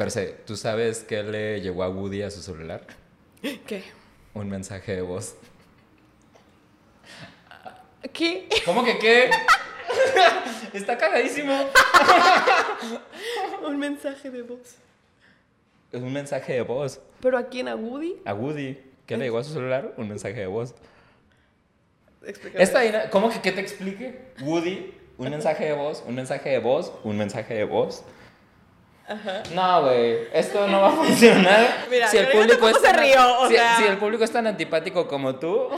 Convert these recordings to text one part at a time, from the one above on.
Perse, ¿tú sabes qué le llegó a Woody a su celular? ¿Qué? Un mensaje de voz. ¿Qué? ¿Cómo que qué? Está cagadísimo. Un mensaje de voz. Es un mensaje de voz. ¿Pero a quién? ¿A Woody? A Woody. ¿Qué le llegó a su celular? Un mensaje de voz. Explícame. Esta ¿Cómo que qué te explique? Woody, un mensaje de voz, un mensaje de voz, un mensaje de voz. Ajá. No, güey, esto no va a funcionar. Mira, si el público es se tan- rió, o si, sea. si el público es tan antipático como tú,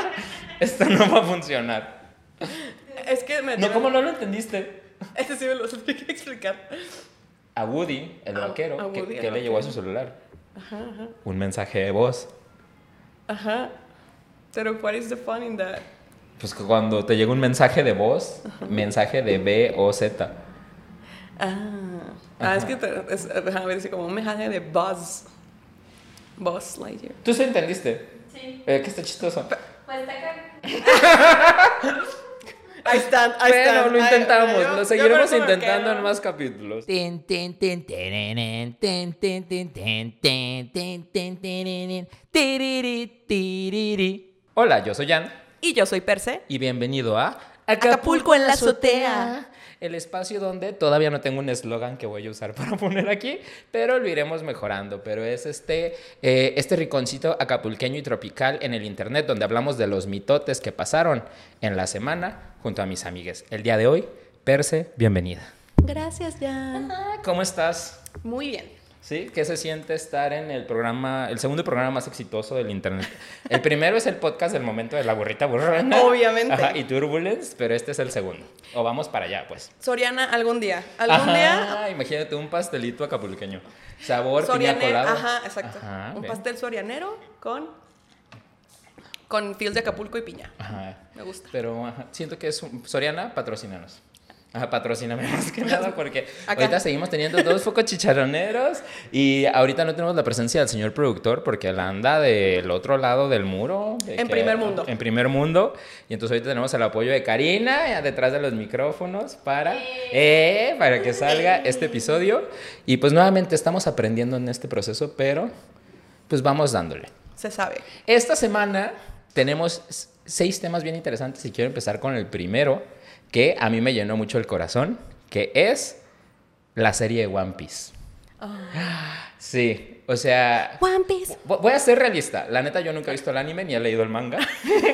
esto no va a funcionar. Es que me. No, ¿cómo no lo entendiste? Este sí me lo tuve que explicar. A Woody, el A- vaquero, a ¿qué, Woody, qué el le llegó a su celular? Ajá, ajá. Un mensaje de voz. Ajá. Pero, what is the fun in that? Pues que cuando te llega un mensaje de voz, mensaje de B o Z. Ah. Ah, es que te, es, ajá, dice como un mensaje de Buzz. Buzz Lightyear. ¿Tú sí entendiste? Sí. Eh, que está chistoso. Pues está acá. Ahí están, ahí Pero lo intentamos, yo- lo seguiremos intentando en más capítulos. Hola, yo soy Jan Y yo soy Perse. y bienvenido a Acapulco en la azotea. El espacio donde todavía no tengo un eslogan que voy a usar para poner aquí, pero lo iremos mejorando. Pero es este, eh, este riconcito acapulqueño y tropical en el internet donde hablamos de los mitotes que pasaron en la semana junto a mis amigues. El día de hoy, Perse, bienvenida. Gracias, Jan. ¿Cómo estás? Muy bien. ¿Sí? ¿Qué se siente estar en el programa, el segundo programa más exitoso del internet? El primero es el podcast del momento de la burrita burrona. Obviamente. Ajá, y Turbulence, pero este es el segundo. O vamos para allá, pues. Soriana, algún día. Algún Ajá, día. Imagínate un pastelito acapulqueño. Sabor piña Sorianero. colada. Ajá, exacto. Ajá, un pastel sorianero con. Con fields de Acapulco y piña. Ajá. Me gusta. Pero ajá, siento que es un... Soriana, patrocínanos. Ajá, patrocíname más que nada porque Acá. ahorita seguimos teniendo dos focos chicharroneros y ahorita no tenemos la presencia del señor productor porque él anda del otro lado del muro. de En primer mundo. En primer mundo. Y entonces ahorita tenemos el apoyo de Karina detrás de los micrófonos para, eh, para que salga este episodio. Y pues nuevamente estamos aprendiendo en este proceso, pero pues vamos dándole. Se sabe. Esta semana tenemos seis temas bien interesantes y quiero empezar con el primero que a mí me llenó mucho el corazón, que es la serie de One Piece. Sí, o sea, One Piece. vo- voy a ser realista. La neta yo nunca he visto el anime ni he leído el manga,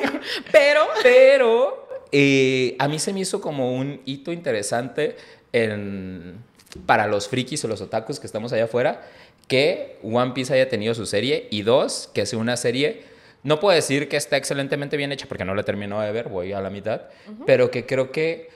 Pero. pero eh, a mí se me hizo como un hito interesante en- para los frikis o los otakus que estamos allá afuera que One Piece haya tenido su serie y dos, que sea una serie, no puedo decir que está excelentemente bien hecha porque no la termino de ver, voy a la mitad, pero que creo que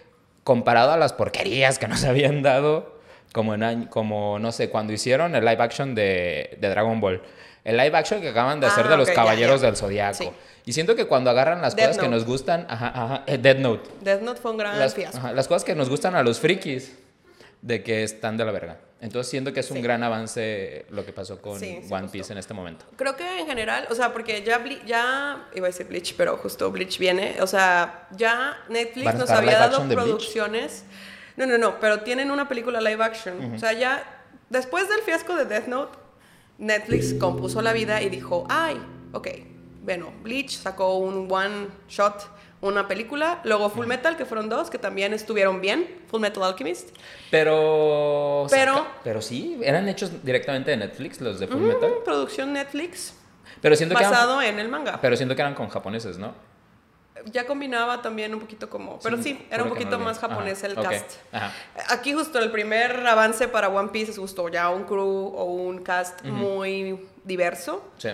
comparado a las porquerías que nos habían dado, como, en, como no sé, cuando hicieron el live action de, de Dragon Ball, el live action que acaban de hacer Ah, de los ok, ya, Caballeros ya. del Zodiaco. Sí. Y siento que cuando agarran las Death cosas que Note. nos gustan, ajá, ajá, eh, Death Note, Death Note fue un gran las, fiasco. ajá, las cosas que nos gustan a los frikis, de que están de la verga. Entonces siento que es un Sí. gran avance lo que pasó con Sí, sí, One justo. Piece en este momento. Creo que en general, o sea, porque ya, Ble- ya iba a decir Bleach, pero justo Bleach viene, o sea, ya Netflix ¿Van a nos había dado producciones. No, no, no, pero tienen una película live action. O sea, ya después del fiasco de Death Note, Netflix compuso la vida y dijo, ay, ok, bueno, Bleach sacó un one shot, una película, luego Full Metal, que fueron dos, que también estuvieron bien, Full Metal Alchemist. Pero... Pero- saca- pero sí, eran hechos directamente de Netflix los de Full Metal. Mm, producción Netflix, Pero siento, que eran, basado en el manga. pero siento que eran con japoneses, ¿no? ya combinaba también un poquito como, pero sí, era un poquito no más japonés Ajá, el cast. Ajá. Aquí justo el primer avance para One Piece es justo ya un crew o un cast muy diverso. Sí.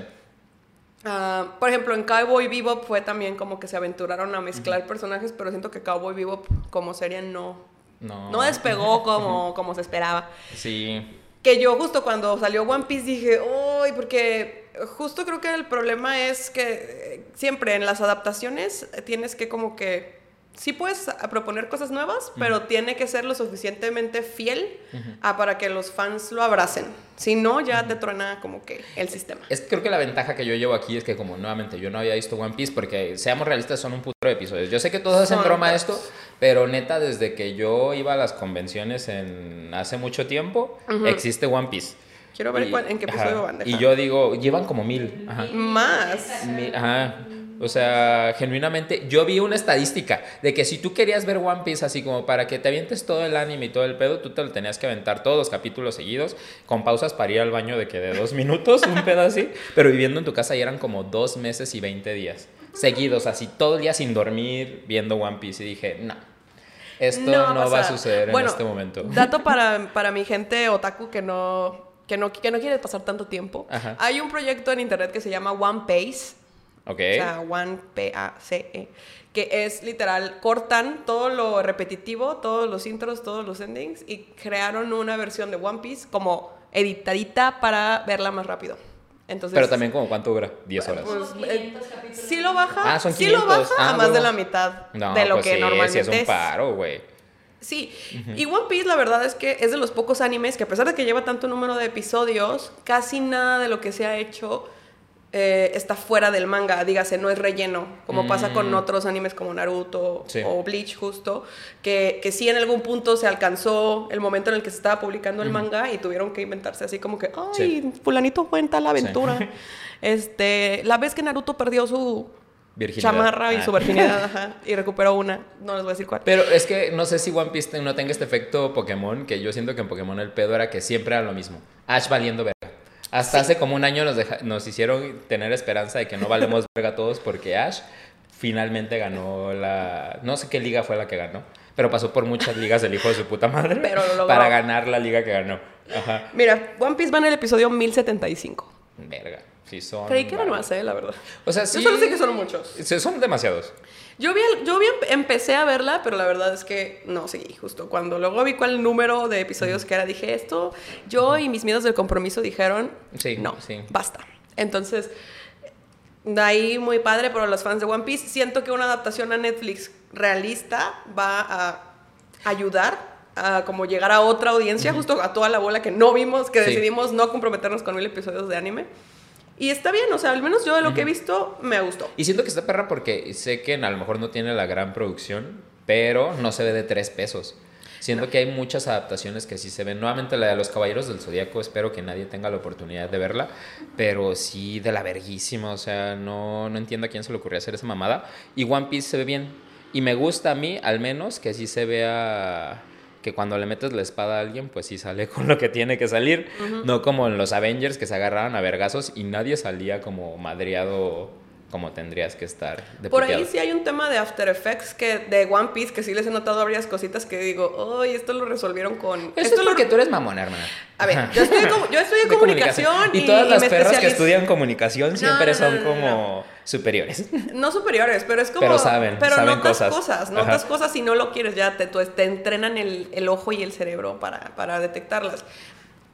Ah, por ejemplo, en Cowboy Bebop fue también como que se aventuraron a mezclar personajes, pero siento que Cowboy Bebop como serie no, No. no despegó como, como se esperaba. Sí. Que yo justo cuando salió One Piece dije, uy, porque justo creo que el problema es que eh, siempre en las adaptaciones tienes que como que sí puedes proponer cosas nuevas, pero tiene que ser lo suficientemente fiel a para que los fans lo abracen. Si no, ya te truena como que el sistema. Es creo que la ventaja que yo llevo aquí es que como nuevamente yo no había visto One Piece porque seamos realistas son un putero de episodios. Yo sé que todos hacen Son broma de esto, Pero neta, desde que yo iba a las convenciones en hace mucho tiempo, existe One Piece. Quiero ver Y- cuál- en qué episodio ajá, van. Y yo digo, llevan como mil. Ajá. Más. Mi- ajá. O sea, genuinamente, yo vi una estadística de que si tú querías ver One Piece así como para que te avientes todo el anime y todo el pedo, tú te lo tenías que aventar todos los capítulos seguidos, con pausas para ir al baño de que de dos minutos, un pedo así, pero viviendo en tu casa ya eran como dos meses y 20 días seguidos, así todo el día sin dormir, viendo One Piece. Y dije, no, esto no, va a suceder Bueno, en este momento. Dato para, para mi gente otaku que no, que, no, que no quiere pasar tanto tiempo. Ajá. Hay un proyecto en internet que se llama One Pace. Ok. O sea, One P-A-C-E. Que es literal, cortan todo lo repetitivo, todos los intros, todos los endings y crearon una versión de One Piece como editadita para verla más rápido. Entonces, pero también como cuánto dura, 10 horas. pues, eh, 500 capítulos. sí lo baja, Ah, son sí lo 500. baja Ah, a más de la mitad no, de lo pues que sí, normalmente sí es un paro, güey. Sí, y One Piece la verdad es que es de los pocos animes que a pesar de que lleva tanto número de episodios, casi nada de lo que se ha hecho eh, está fuera del manga, dígase, no es relleno, como pasa con Mm. otros animes como Naruto Sí. o Bleach justo, que, que sí en algún punto se alcanzó el momento en el que se estaba publicando el manga y tuvieron que inventarse así como que, ay, Sí. fulanito cuenta la aventura. Este, la vez que Naruto perdió su Virginidad. chamarra y Ah. su virginidad ajá, y recuperó una, no les voy a decir cuál. Pero es que no sé si One Piece no tenga este efecto Pokémon, que yo siento que en Pokémon el pedo era que siempre era lo mismo. Ash valiendo verga. Hasta hace como un año nos, deja- nos hicieron tener esperanza de que no valemos verga todos porque Ash finalmente ganó la... No sé qué liga fue la que ganó, pero pasó por muchas ligas el hijo de su puta madre Pero lo para ganar la liga que ganó. Ajá. Mira, One Piece va en el episodio 1075. Verga. Sí son... Creí que eran más, eh, la verdad. O sea, sí... Yo solo sé que son muchos. Sí, Son demasiados. Yo vi, yo vi, empecé a verla, pero la verdad es que no seguí. Justo cuando luego vi cuál número de episodios que era, dije esto. Yo y mis miedos del compromiso dijeron, Sí, no, sí. basta. Entonces, de ahí muy padre para los fans de One Piece. Siento que una adaptación a Netflix realista va a ayudar a como llegar a otra audiencia, justo a toda la bola que no vimos, que Sí. decidimos no comprometernos con mil episodios de anime. Y está bien, o sea, al menos yo de lo que he visto me gustó. Y siento que está perra porque sé que a lo mejor no tiene la gran producción, pero no se ve de tres pesos. Siento que hay muchas adaptaciones que sí se ven. Nuevamente la de los Caballeros del Zodíaco, espero que nadie tenga la oportunidad de verla, pero sí de la verguísima, o sea, no, no entiendo a quién se le ocurrió hacer esa mamada. Y One Piece se ve bien. Y me gusta a mí, al menos, que sí se vea que cuando le metes la espada a alguien, pues sí sale con lo que tiene que salir. No como en los Avengers que se agarraban a vergazos y nadie salía como madreado como tendrías que estar. De Por ahí puteado. sí hay un tema de After Effects que de One Piece que sí les he notado varias cositas que digo, ¡ay, esto lo resolvieron con... Eso esto es lo porque tú eres mamona, hermana. A ver, yo estudié, yo estudié De comunicación, Y todas y las me perras que estudian comunicación siempre no, son no, no, como superiores. No superiores, pero es como... Pero saben, Pero saben notas cosas. cosas, Ajá. notas cosas y no lo quieres ya, te, te entrenan el, el ojo y el cerebro para, para detectarlas.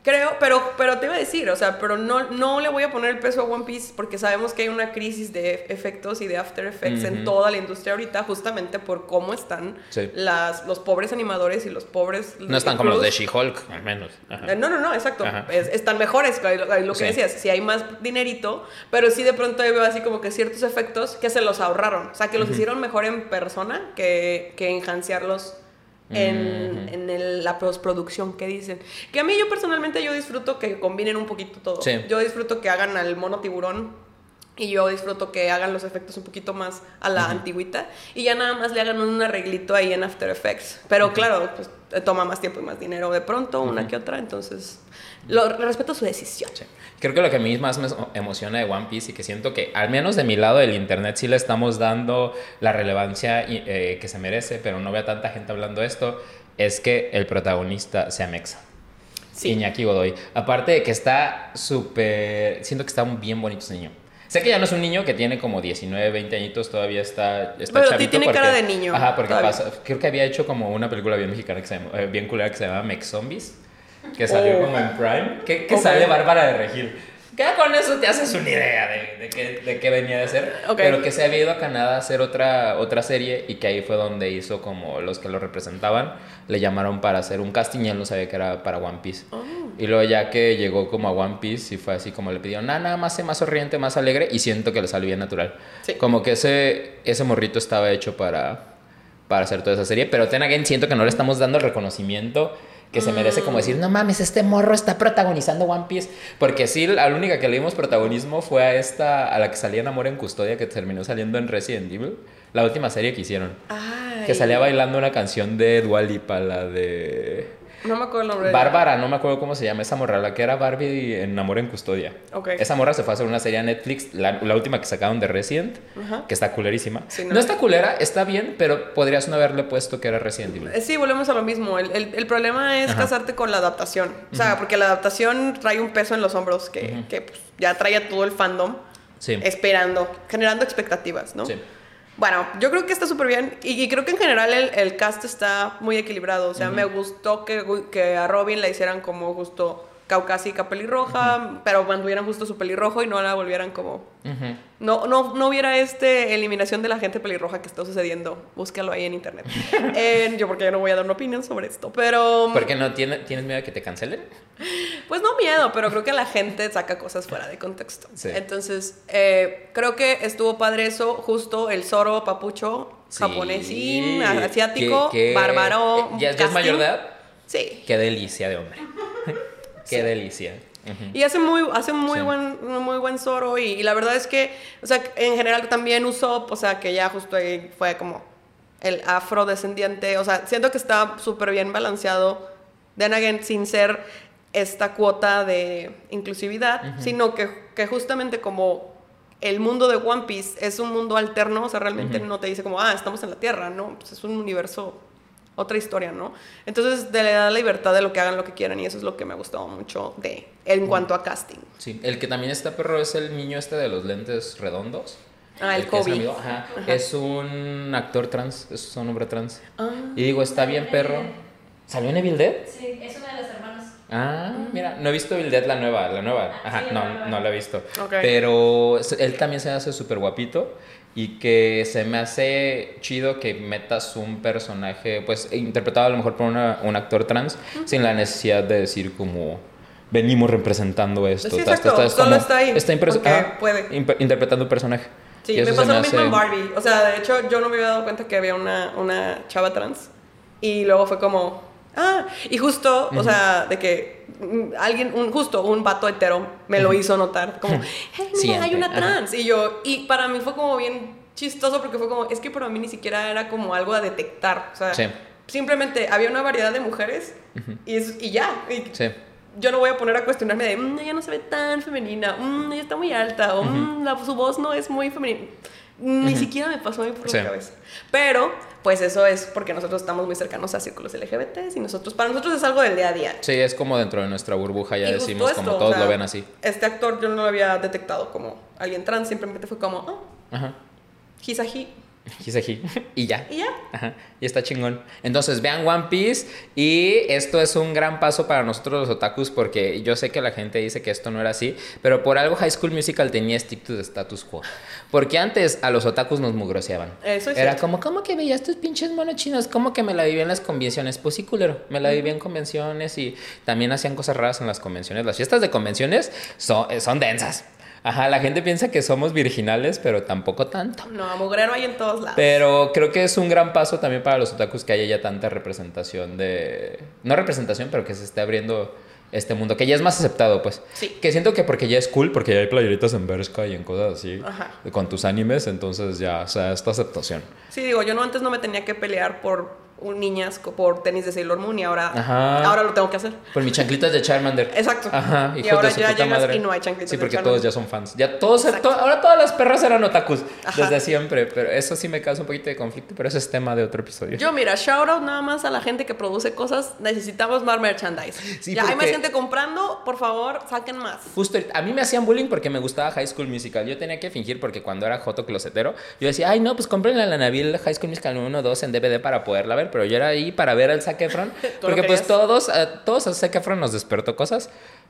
Creo, pero, pero te iba a decir, o sea, pero no, no le voy a poner el peso a One Piece porque sabemos que hay una crisis de efectos y de After Effects en toda la industria ahorita justamente por cómo están Sí. las, los pobres animadores y los pobres... No están como los de. She-Hulk, al menos. Ajá. Eh, No, no, no, exacto. Es- están mejores, lo, lo que Sí. decías. Si hay más dinerito, pero sí de pronto veo así como que ciertos efectos que se los ahorraron. O sea, que los hicieron mejor en persona que, que enhancearlos en, en el- la postproducción que dicen. Que a mí yo personalmente yo disfruto que combinen un poquito todo. Sí. Yo disfruto que hagan al mono tiburón y yo disfruto que hagan los efectos un poquito más a la antigüita y ya nada más le hagan un arreglito ahí en After Effects. Pero claro, pues eh, toma más tiempo y más dinero de pronto, una que otra, entonces lo, respeto su decisión. Sí. Creo que lo que a mí más me emociona de One Piece y que siento que, al menos de mi lado del internet, sí le estamos dando la relevancia eh, que se merece, pero no veo a tanta gente hablando de esto, es que el protagonista sea Mexa. Sí. Iñaki Godoy. Aparte de que está súper. Siento que está un bien bonito ese niño. Sé que ya no es un niño que tiene como 19, 20 añitos, todavía está, está Pero chavito. tiene porque- cara de niño, Ajá, porque todavía. pasa- creo que había hecho como una película bien mexicana, que se llama- eh, bien culera que se llama Mex Zombies, que salió Oh. como en Prime, que, que sale Bárbara de Regil. Ya con eso te haces una idea de, de, qué, de qué venía de ser. Ok. Pero que se había ido a Canadá a hacer otra, otra serie y que ahí fue donde hizo como los que lo representaban, le llamaron para hacer un casting y él no sabía que era para One Piece. Oh. Y luego ya que llegó como a One Piece y fue así como le pidió, nada, nada más sé más sonriente, más alegre y siento que le salió bien natural. Sí. Como que ese, ese morrito estaba hecho para, para hacer toda esa serie. Pero Ten Again siento que no le estamos dando el reconocimiento que se merece como decir, no mames, este morro está protagonizando One Piece. Porque sí, la única que le dimos protagonismo fue a esta, a la que salía en Amor en Custodia, que terminó saliendo en Resident Evil. La última serie que hicieron. Ay. Que salía bailando una canción de Dua Lipa, la de... No me acuerdo el nombre. Bárbara, no me acuerdo cómo se llama esa morra, la que era Barbie en Amor en Custodia. Ok. Esa morra se fue a hacer una serie a Netflix, la, la última que sacaron de Resident, que está culerísima. Sí, no. no. está culera, está bien, pero podrías no haberle puesto que era Resident Evil. Eh, Sí, volvemos a lo mismo. El, el- el problema es Ajá. casarte con la adaptación. O sea, porque la adaptación trae un peso en los hombros que, que, pues, ya trae a todo el fandom Sí. esperando, generando expectativas, ¿no? Sí. Bueno, yo creo que está súper bien y, y creo que en general el, el cast está muy equilibrado. O sea, me gustó que, que a Robin la hicieran como justo caucásica pelirroja, pero mantuvieran justo su pelirrojo y no la volvieran como... No, no, no hubiera este eliminación de la gente pelirroja que está sucediendo. Búscalo ahí en internet. Yo porque yo no voy a dar una opinión sobre esto, pero... ¿Por qué no tiene, tienes miedo de que te cancelen? Pues no miedo, pero creo que la gente saca cosas fuera de contexto. Sí. Entonces, eh, creo que estuvo padre eso, justo el Zoro papucho, Sí. japonesín, asiático, ¿Bárbaro? eh, ¿Ya, ya es mayor de edad? Sí. Qué delicia de hombre. Qué delicia. Y hace muy, hace muy Sí. buen, muy buen Zoro y, y la verdad es que, o sea, en general también Usopp, o sea, que ya justo ahí fue como el afrodescendiente, o sea, siento que está súper bien balanceado, then again, sin ser esta cuota de inclusividad, sino que, que justamente como el mundo de One Piece es un mundo alterno, o sea, realmente no te dice como, ah, estamos en la Tierra, ¿no? Pues es un universo, otra historia, ¿no? Entonces te le da la libertad de lo que hagan lo que quieran y eso es lo que me ha gustado mucho de, en cuanto a casting. Sí, el que también está perro es el niño este de los lentes redondos. Ah, el que es Kobe. amigo, ajá. Es un actor trans, es un hombre trans. Ah. Y digo, está bien perro. ¿Salió en Evil Dead? Sí, es uno de los hermanos. Ah, mira, no he visto Evil Dead la nueva, la nueva. Ajá, Sí, la no, nueva. no la he visto. Ok. Pero él también se hace súper guapito y que se me hace chido que metas un personaje, pues interpretado a lo mejor por una- un actor trans, sin la necesidad de decir como venimos representando esto. Sí, exacto, ta- es solo como- está ahí, Está ah, puede. interpretando un personaje. Sí, me pasó lo mismo hace- en Barbie. O sea, de hecho, yo no me había dado cuenta que había una, una chava trans. Y luego fue como, ah, y justo, o sea, de que mm, alguien, un, justo un vato hetero me lo hizo notar. Como, hey, mira, Siente, hay una ajá. trans. Y yo, y para mí fue como bien chistoso porque fue como, es que para mí ni siquiera era como algo a detectar. O sea, Sí. simplemente había una variedad de mujeres y, es- y ya. Y Sí. yo no voy a poner a cuestionarme de, "Mm, ella no se ve tan femenina, "Mm, ella está muy alta, o "Mm, la- su voz no es muy femenina. Ni siquiera me pasó a mí por Sí. la cabeza. Pero, pues eso es porque nosotros estamos muy cercanos a círculos LGBT y nosotros, para nosotros es algo del día a día. Sí, es como dentro de nuestra burbuja, ya Y decimos, esto, como o todos sea, lo ven así. Este actor yo no lo había detectado como alguien trans, simplemente fue como, oh, Ajá. he's a he. Y ya. Y ya. Ajá, y está chingón. Entonces, vean One Piece y esto es un gran paso para nosotros los otakus porque yo sé que la gente dice que esto no era así, pero por algo High School Musical tenía stick to the status quo. Porque antes a los otakus nos mugroseaban. Eso es Era cierto. como, ¿cómo que veías tus pinches monos chinos? ¿Cómo que me la vivía en las convenciones? Pues sí, culero. Me la vivía en convenciones y también hacían cosas raras en las convenciones. Las fiestas de convenciones son, eh, son densas. Ajá, la gente piensa que somos virginales, pero tampoco tanto. No, mugrero hay en todos lados. Pero creo que es un gran paso también para los otakus que haya ya tanta representación de... No representación, pero que se esté abriendo este mundo, que ya es más aceptado, pues. Sí. Que siento que porque ya es cool, porque ya hay playeritas en Bershka y en cosas así, Ajá. con tus animes, entonces ya, o sea, esta aceptación. Sí, digo, yo no antes no me tenía que pelear por un niñas co- por tenis de Sailor Moon y ahora, Ajá. ahora lo tengo que hacer. Por mis chanclitas de Charmander. Exacto. Ajá, Y ahora de su ya puta llegas madre. y no hay chanclitas Sí, porque todos ya son fans. Ya todos, to- ahora todas las perras eran otakus Ajá. desde siempre, pero eso sí me causa un poquito de conflicto, pero eso es tema de otro episodio. Yo, mira, shout out nada más a la gente que produce cosas. Necesitamos más merchandise. Sí, ya hay más gente comprando, por favor, saquen más. Justo, a mí me hacían bullying porque me gustaba High School Musical. Yo tenía que fingir porque cuando era Joto Closetero, yo decía, ay, no, pues cómprenle a la Nabil High School Musical 1 2 en DVD para poderla ver. Pero yo era ahí para ver al Zac Efron. Porque pues todos, eh, todos a Zac Efron nos despertó cosas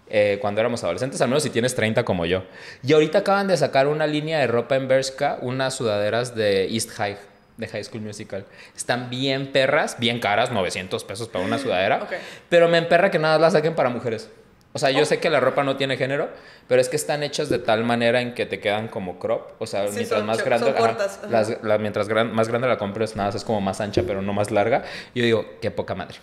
eh, cuando éramos adolescentes, al menos si tienes 30 como yo. Y ahorita acaban de sacar una línea de ropa en Bershka, unas sudaderas de East High. De High School Musical. Están bien perras, bien caras, 900 pesos para una sudadera. Pero me emperra que nada las saquen para mujeres. O sea, yo sé que la ropa no tiene género, pero es que están hechas de tal manera en que te quedan como crop. O sea, Sí, mientras son más grande, cortas, ajá. las- la- mientras gran- más grande la compres, nada, es como más ancha, pero no más larga. Y yo digo, qué poca madre.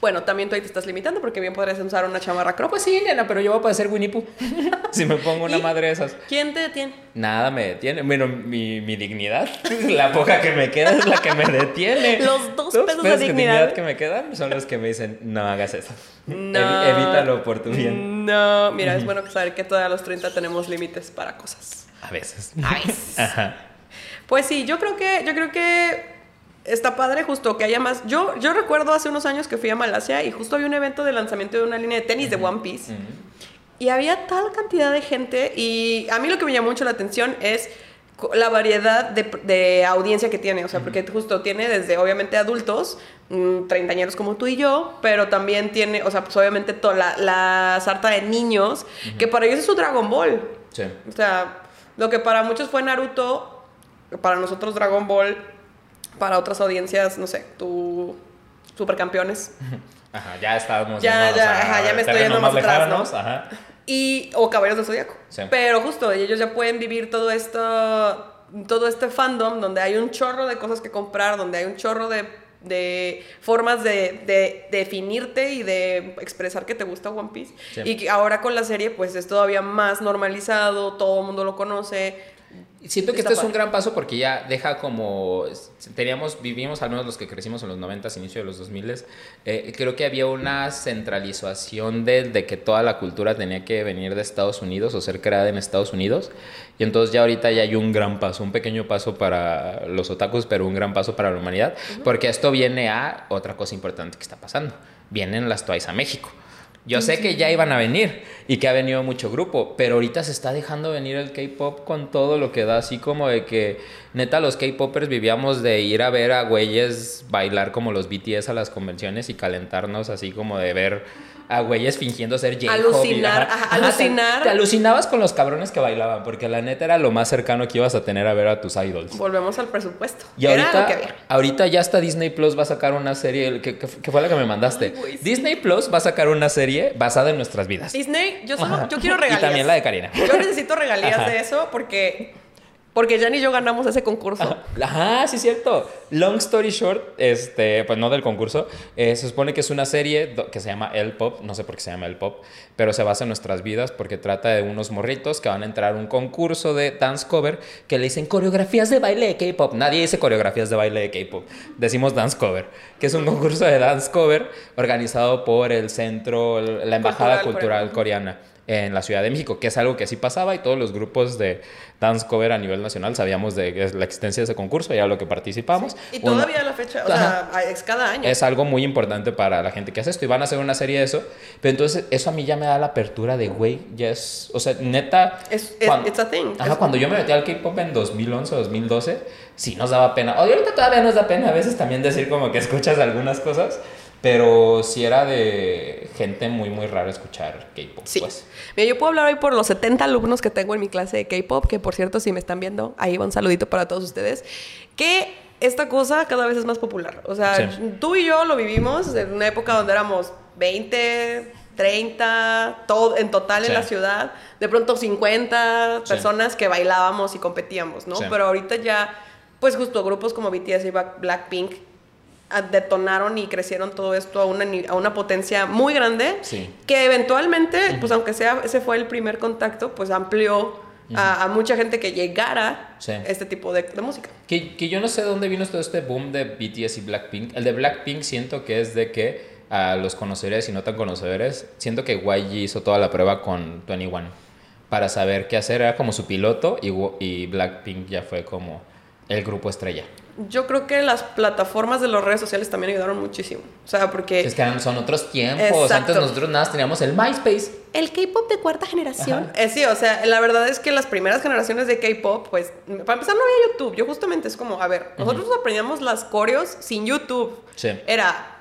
Bueno, también tú ahí te estás limitando porque bien podrías usar una chamarra crop. Pues sí, nena, pero yo voy a parecer Winnie Pooh. si me pongo una madre de esas. ¿Quién te detiene? Nada me detiene. Bueno, mi, mi dignidad, la poca que me queda es la que me detiene. Los dos pesos de dignidad. que me quedan son los que me dicen, no hagas eso. No. Evítalo por tu bien. No, mira, es bueno saber que todavía a los 30 tenemos límites para cosas. A veces. A veces. Ajá. Pues sí, yo creo que, yo creo que está padre justo que haya más. Yo, yo recuerdo hace unos años que fui a Malasia y justo había un evento de lanzamiento de una línea de tenis de One Piece. Y había tal cantidad de gente y a mí lo que me llamó mucho la atención es la variedad de, de audiencia que tiene, o sea, porque justo tiene desde obviamente adultos, mm, treintañeros como tú y yo, pero también tiene, o sea, pues obviamente toda la, la sarta de niños, que para ellos es su Dragon Ball. Sí. O sea, lo que para muchos fue Naruto, para nosotros Dragon Ball, para otras audiencias, no sé, tú, supercampeones. Ajá, ya estábamos. Ya, ya, a ajá, ya me estoy yendo más atrás, lejanos, ¿no? Ajá. y o Caballeros del Zodíaco. Sí. Pero justo ellos ya pueden vivir todo esto todo este fandom donde hay un chorro de cosas que comprar, donde hay un chorro de, de formas de, de definirte y de expresar que te gusta One Piece. Sí. Y que ahora con la serie pues es todavía más normalizado, todo el mundo lo conoce. Siento que este es un gran paso porque ya deja como teníamos vivimos al menos los que crecimos en los 90 inicio de los 2000 eh, creo que había una centralización de, de que toda la cultura tenía que venir de Estados Unidos o ser creada en Estados Unidos. Y entonces ya ahorita ya hay un gran paso un pequeño paso para los otakus pero un gran paso para la humanidad porque esto viene a otra cosa importante que está pasando. Vienen las Twice a México yo sé que ya iban a venir y que ha venido mucho grupo, pero ahorita se está dejando venir el K-pop con todo lo que da, así como de que neta los K-popers vivíamos de ir a ver a güeyes bailar como los BTS a las convenciones y calentarnos así como de ver a güeyes fingiendo ser y- Alucinar, ajá, alucinar. Te, alucinabas con los cabrones que bailaban, porque la neta era lo más cercano que ibas a tener a ver a tus idols. Volvemos al presupuesto. Y Era ahorita, lo que había. ahorita ya hasta Disney Plus va a sacar una serie, que, que- que fue la que me mandaste. Ay, güey, sí. Disney Plus va a sacar una serie basada en nuestras vidas. Disney, yo solo, yo quiero Y regalías. también la de Karina. Yo necesito regalías de eso porque porque Jan y yo ganamos ese concurso. Ajá, sí, cierto. Long story short, este, pues no del concurso, eh, se supone que es una serie que se llama El Pop, no sé por qué se llama El Pop, pero se basa en nuestras vidas porque trata de unos morritos que van a entrar a un concurso de dance cover que le dicen coreografías de baile de K-pop. Nadie dice coreografías de baile de K-pop, decimos dance cover, que es un concurso de dance cover organizado por el centro, la Embajada Cultural Cultural Coreana en la Ciudad de México, que es algo que sí pasaba y todos los grupos de dance cover a nivel nacional sabíamos de la existencia de ese concurso y era lo que participamos. Y Uno- todavía a la fecha, o Ajá. sea, es cada año. es algo muy importante para la gente que hace esto y van a hacer una serie de eso, pero entonces eso a mí ya me da la apertura de, güey, ya es, o sea, neta... Es- cuando- it's a thing. Ajá, cuando yo me metí al K-pop en 2011 o 2012, sí nos daba pena. O ahorita todavía nos da pena a veces también decir como que escuchas algunas cosas, pero sí era de gente muy, muy rara escuchar K-pop, Sí. pues. Mira, yo puedo hablar hoy por los 70 alumnos que tengo en mi clase de K-pop, que por cierto, si me están viendo, ahí va un saludito para todos ustedes, que esta cosa cada vez es más popular. O sea, Sí. tú y yo lo vivimos en una época donde éramos 20, 30, todo, en total en la ciudad, de pronto 50 Sí. personas que bailábamos y competíamos, ¿no? Pero ahorita ya, pues justo grupos como BTS y Black- Blackpink detonaron y crecieron todo esto a una, a una potencia muy grande Sí. que eventualmente, pues aunque sea ese fue el primer contacto, pues amplió a, a mucha gente que llegara Sí. este tipo de, de música. Que, que yo no sé de dónde vino todo este boom de BTS y Blackpink. El de Blackpink siento que es de que a los conocedores y no tan conocedores, siento que YG hizo toda la prueba con 21 para saber qué hacer. Era como su piloto y, y Blackpink ya fue como el grupo estrella. Yo creo que las plataformas de las redes sociales también ayudaron muchísimo. O sea, porque Es que son otros tiempos. Exacto. Antes nosotros nada más teníamos el MySpace. el K-pop de cuarta generación. Eh, sí, o sea, la verdad es que las primeras generaciones de K-pop, pues, para empezar no había YouTube. Yo justamente es como, a ver, nosotros aprendíamos las coreos sin YouTube. Sí. Era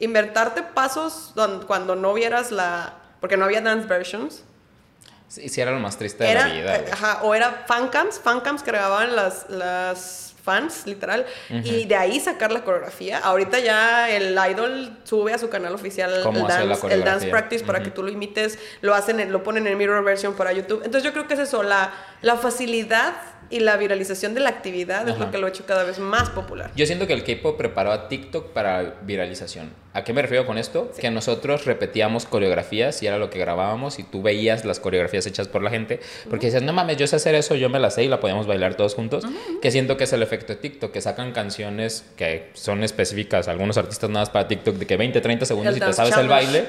inventarte pasos cuando no vieras la... Porque no había dance versions. Sí, sí, era lo más triste de Era, la vida. eh, ajá, o era fancams, fancams que grababan las, las fans, literal, y de ahí sacar la coreografía. Ahorita ya el idol sube a su canal oficial el ¿Cómo hacer la dance, el dance practice para que tú lo imites, lo hacen, en- lo ponen en mirror version para YouTube. Entonces yo creo que es eso, la, la facilidad y la viralización de la actividad es lo que lo ha hecho cada vez más popular. Yo siento que el K-pop preparó a TikTok para viralización. ¿A qué me refiero con esto? Que nosotros repetíamos coreografías y era lo que grabábamos y tú veías las coreografías hechas por la gente. Porque dices, no mames, yo sé hacer eso, yo me la sé y la podíamos bailar todos juntos. Que siento que es el efecto de TikTok, que sacan canciones que son específicas, algunos artistas nada más para TikTok, de que 20, 30 segundos El y te sabes el baile.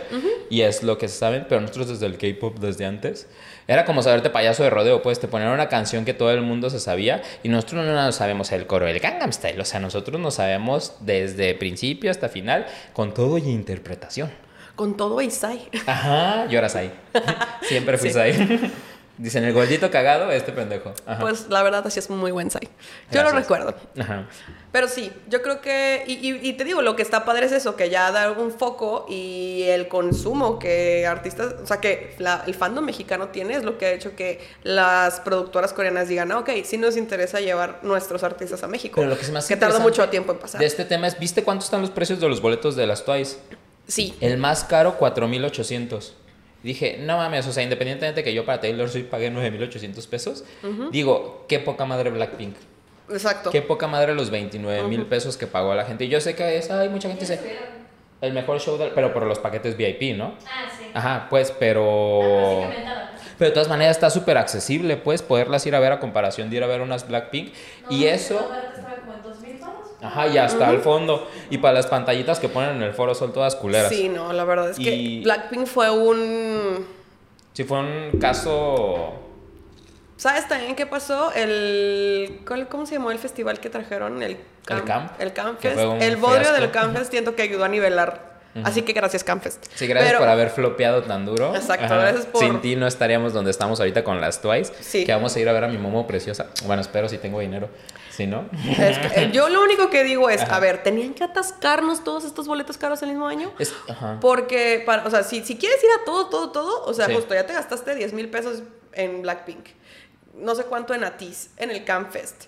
Y es lo que se saben, pero nosotros desde el K-pop, desde antes, era como saberte payaso de rodeo, pues te ponían una canción que todo el mundo se sabía y nosotros no nos sabemos el coro, el Gangnam Style, o sea, nosotros nos sabemos desde principio hasta final con todo y interpretación. Con todo Isai. Ajá, y ahora Sai. Siempre fui Sí. Sai. Dicen el gordito cagado, este pendejo. Ajá. Pues la verdad, así es muy buen Sai. Yo lo recuerdo. Ajá. Pero sí, yo creo que, y, y- y te digo, lo que está padre es eso, que ya da un foco y el consumo que artistas, o sea, que la- el fandom mexicano tiene es lo que ha hecho que las productoras coreanas digan, ah, ok, sí nos interesa llevar nuestros artistas a México. Pero lo que se me hace que interesante mucho tiempo en pasar. De este tema es, ¿viste cuántos están los precios de los boletos de las Twice? Sí, El más caro, 4,800. Dije, no mames, o sea, independientemente que yo para Taylor Swift pagué 9,800 pesos, digo, qué poca madre Blackpink. exacto. Qué poca madre los 29 mil pesos que pagó la gente. Y yo sé que es, hay mucha gente dice, el mejor show, del, pero por los paquetes VIP, ¿no? Ah, sí. Ajá, pues, Ah, pero... Pero de todas maneras está súper accesible, pues, poderlas ir a ver a comparación de ir a ver unas Blackpink. y No, eso barata estaba como en 2000 varos. Ajá, y hasta al fondo. Y para las pantallitas que ponen en el foro son todas culeras. Sí, no, la verdad es que Y- Blackpink fue un... Si fue un caso... ¿Sabes también qué pasó? El... ¿cuál- ¿Cómo se llamó el festival que trajeron? El ¿El Camp? El Camp Fest. El bodrio fiasco. del Camp Fest siento que ayudó a nivelar. Así que gracias Campfest. Sí, gracias Pero- por haber flopeado tan duro. Exacto, gracias por- Sin ti no estaríamos donde estamos ahorita con las Twice. Sí. Que vamos a ir a ver a mi momo preciosa. Bueno, espero si tengo dinero. Si no... Es que, eh, yo lo único que digo es, Ajá. a ver, ¿tenían que atascarnos todos estos boletos caros el mismo año? Es, ajá. Porque, para, o sea, si, si quieres ir a todo, todo, todo, o sea, Sí. justo ya te gastaste 10 mil pesos en Blackpink, no sé cuánto en Atis, en el Campfest,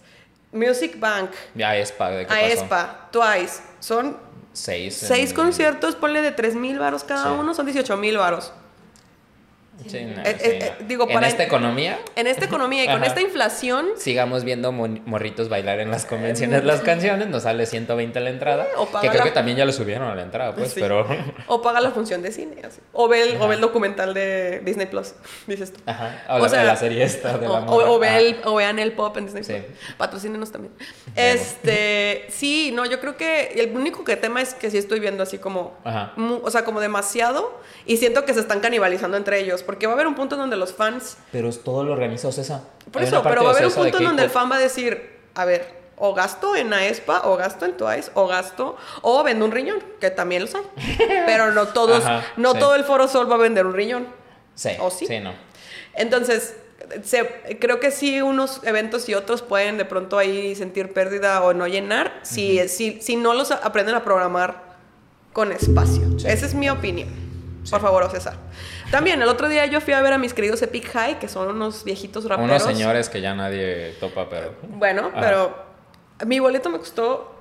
Music Bank, Ya ESPA, ¿de qué a pasó? Espa, Twice, son Seis. en- seis conciertos, ponle de 3 mil varos cada Sí. uno, son 18 mil varos. Sí, no, Eh, sí, eh, no. digo, en para- esta economía, En esta economía y con Ajá. esta inflación, sigamos viendo morritos bailar en las convenciones las canciones. Nos sale 120 la entrada. o paga que creo la- que también ya lo subieron a la entrada, pues, Sí. pero... o paga la función de cine, así. o, ve el, o ve el documental de Disney Plus, dices tú. Ajá. O, la, la serie esta de o, la o- ve el- o vean el pop en Disney Sí. Plus. Patrocínenos también. Este, sí, no, yo creo que el único que tema es que sí estoy viendo así como, Ajá. mu- o sea, como demasiado y siento que se están canibalizando entre ellos, porque va a haber un punto donde los fans, Pero todo lo organiza Ocesa. por Hay eso, pero va a haber un punto donde el fan va a decir, a ver, o gasto en Aespa, o gasto en Twice, o gasto, o vendo un riñón, que también los hay. Pero no todos, Ajá, no sí. todo el Foro Sol va a vender un riñón. Sí, ¿O sí? Sí, no. Entonces, se- creo que sí unos eventos y otros pueden de pronto ahí sentir pérdida o no llenar si, si, si no los aprenden a programar con espacio. Sí. Esa es mi opinión. Por favor, César. También, el otro día yo fui a ver a mis queridos Epic High, que son unos viejitos raperos. Unos señores que ya nadie topa, pero... Bueno, Ajá. pero mi boleto me costó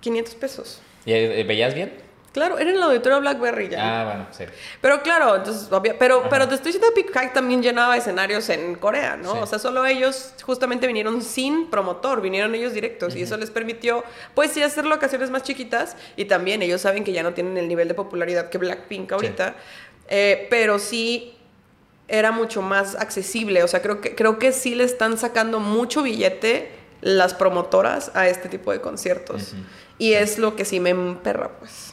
500 pesos. ¿Y eh, veías bien? Claro, era en el auditorio Blackberry ya. Ah, bueno, sí. Pero claro, entonces, obvia- pero, Ajá. pero te estoy diciendo que Epic High también llenaba escenarios en Corea, ¿no? Sí. O sea, solo ellos justamente vinieron sin promotor, vinieron ellos directos y eso les permitió, pues sí, hacer locaciones más chiquitas y también ellos saben que ya no tienen el nivel de popularidad que Blackpink ahorita, eh, pero sí era mucho más accesible, o sea, creo que, creo que sí le están sacando mucho billete las promotoras a este tipo de conciertos. Y es lo que sí me emperra, pues.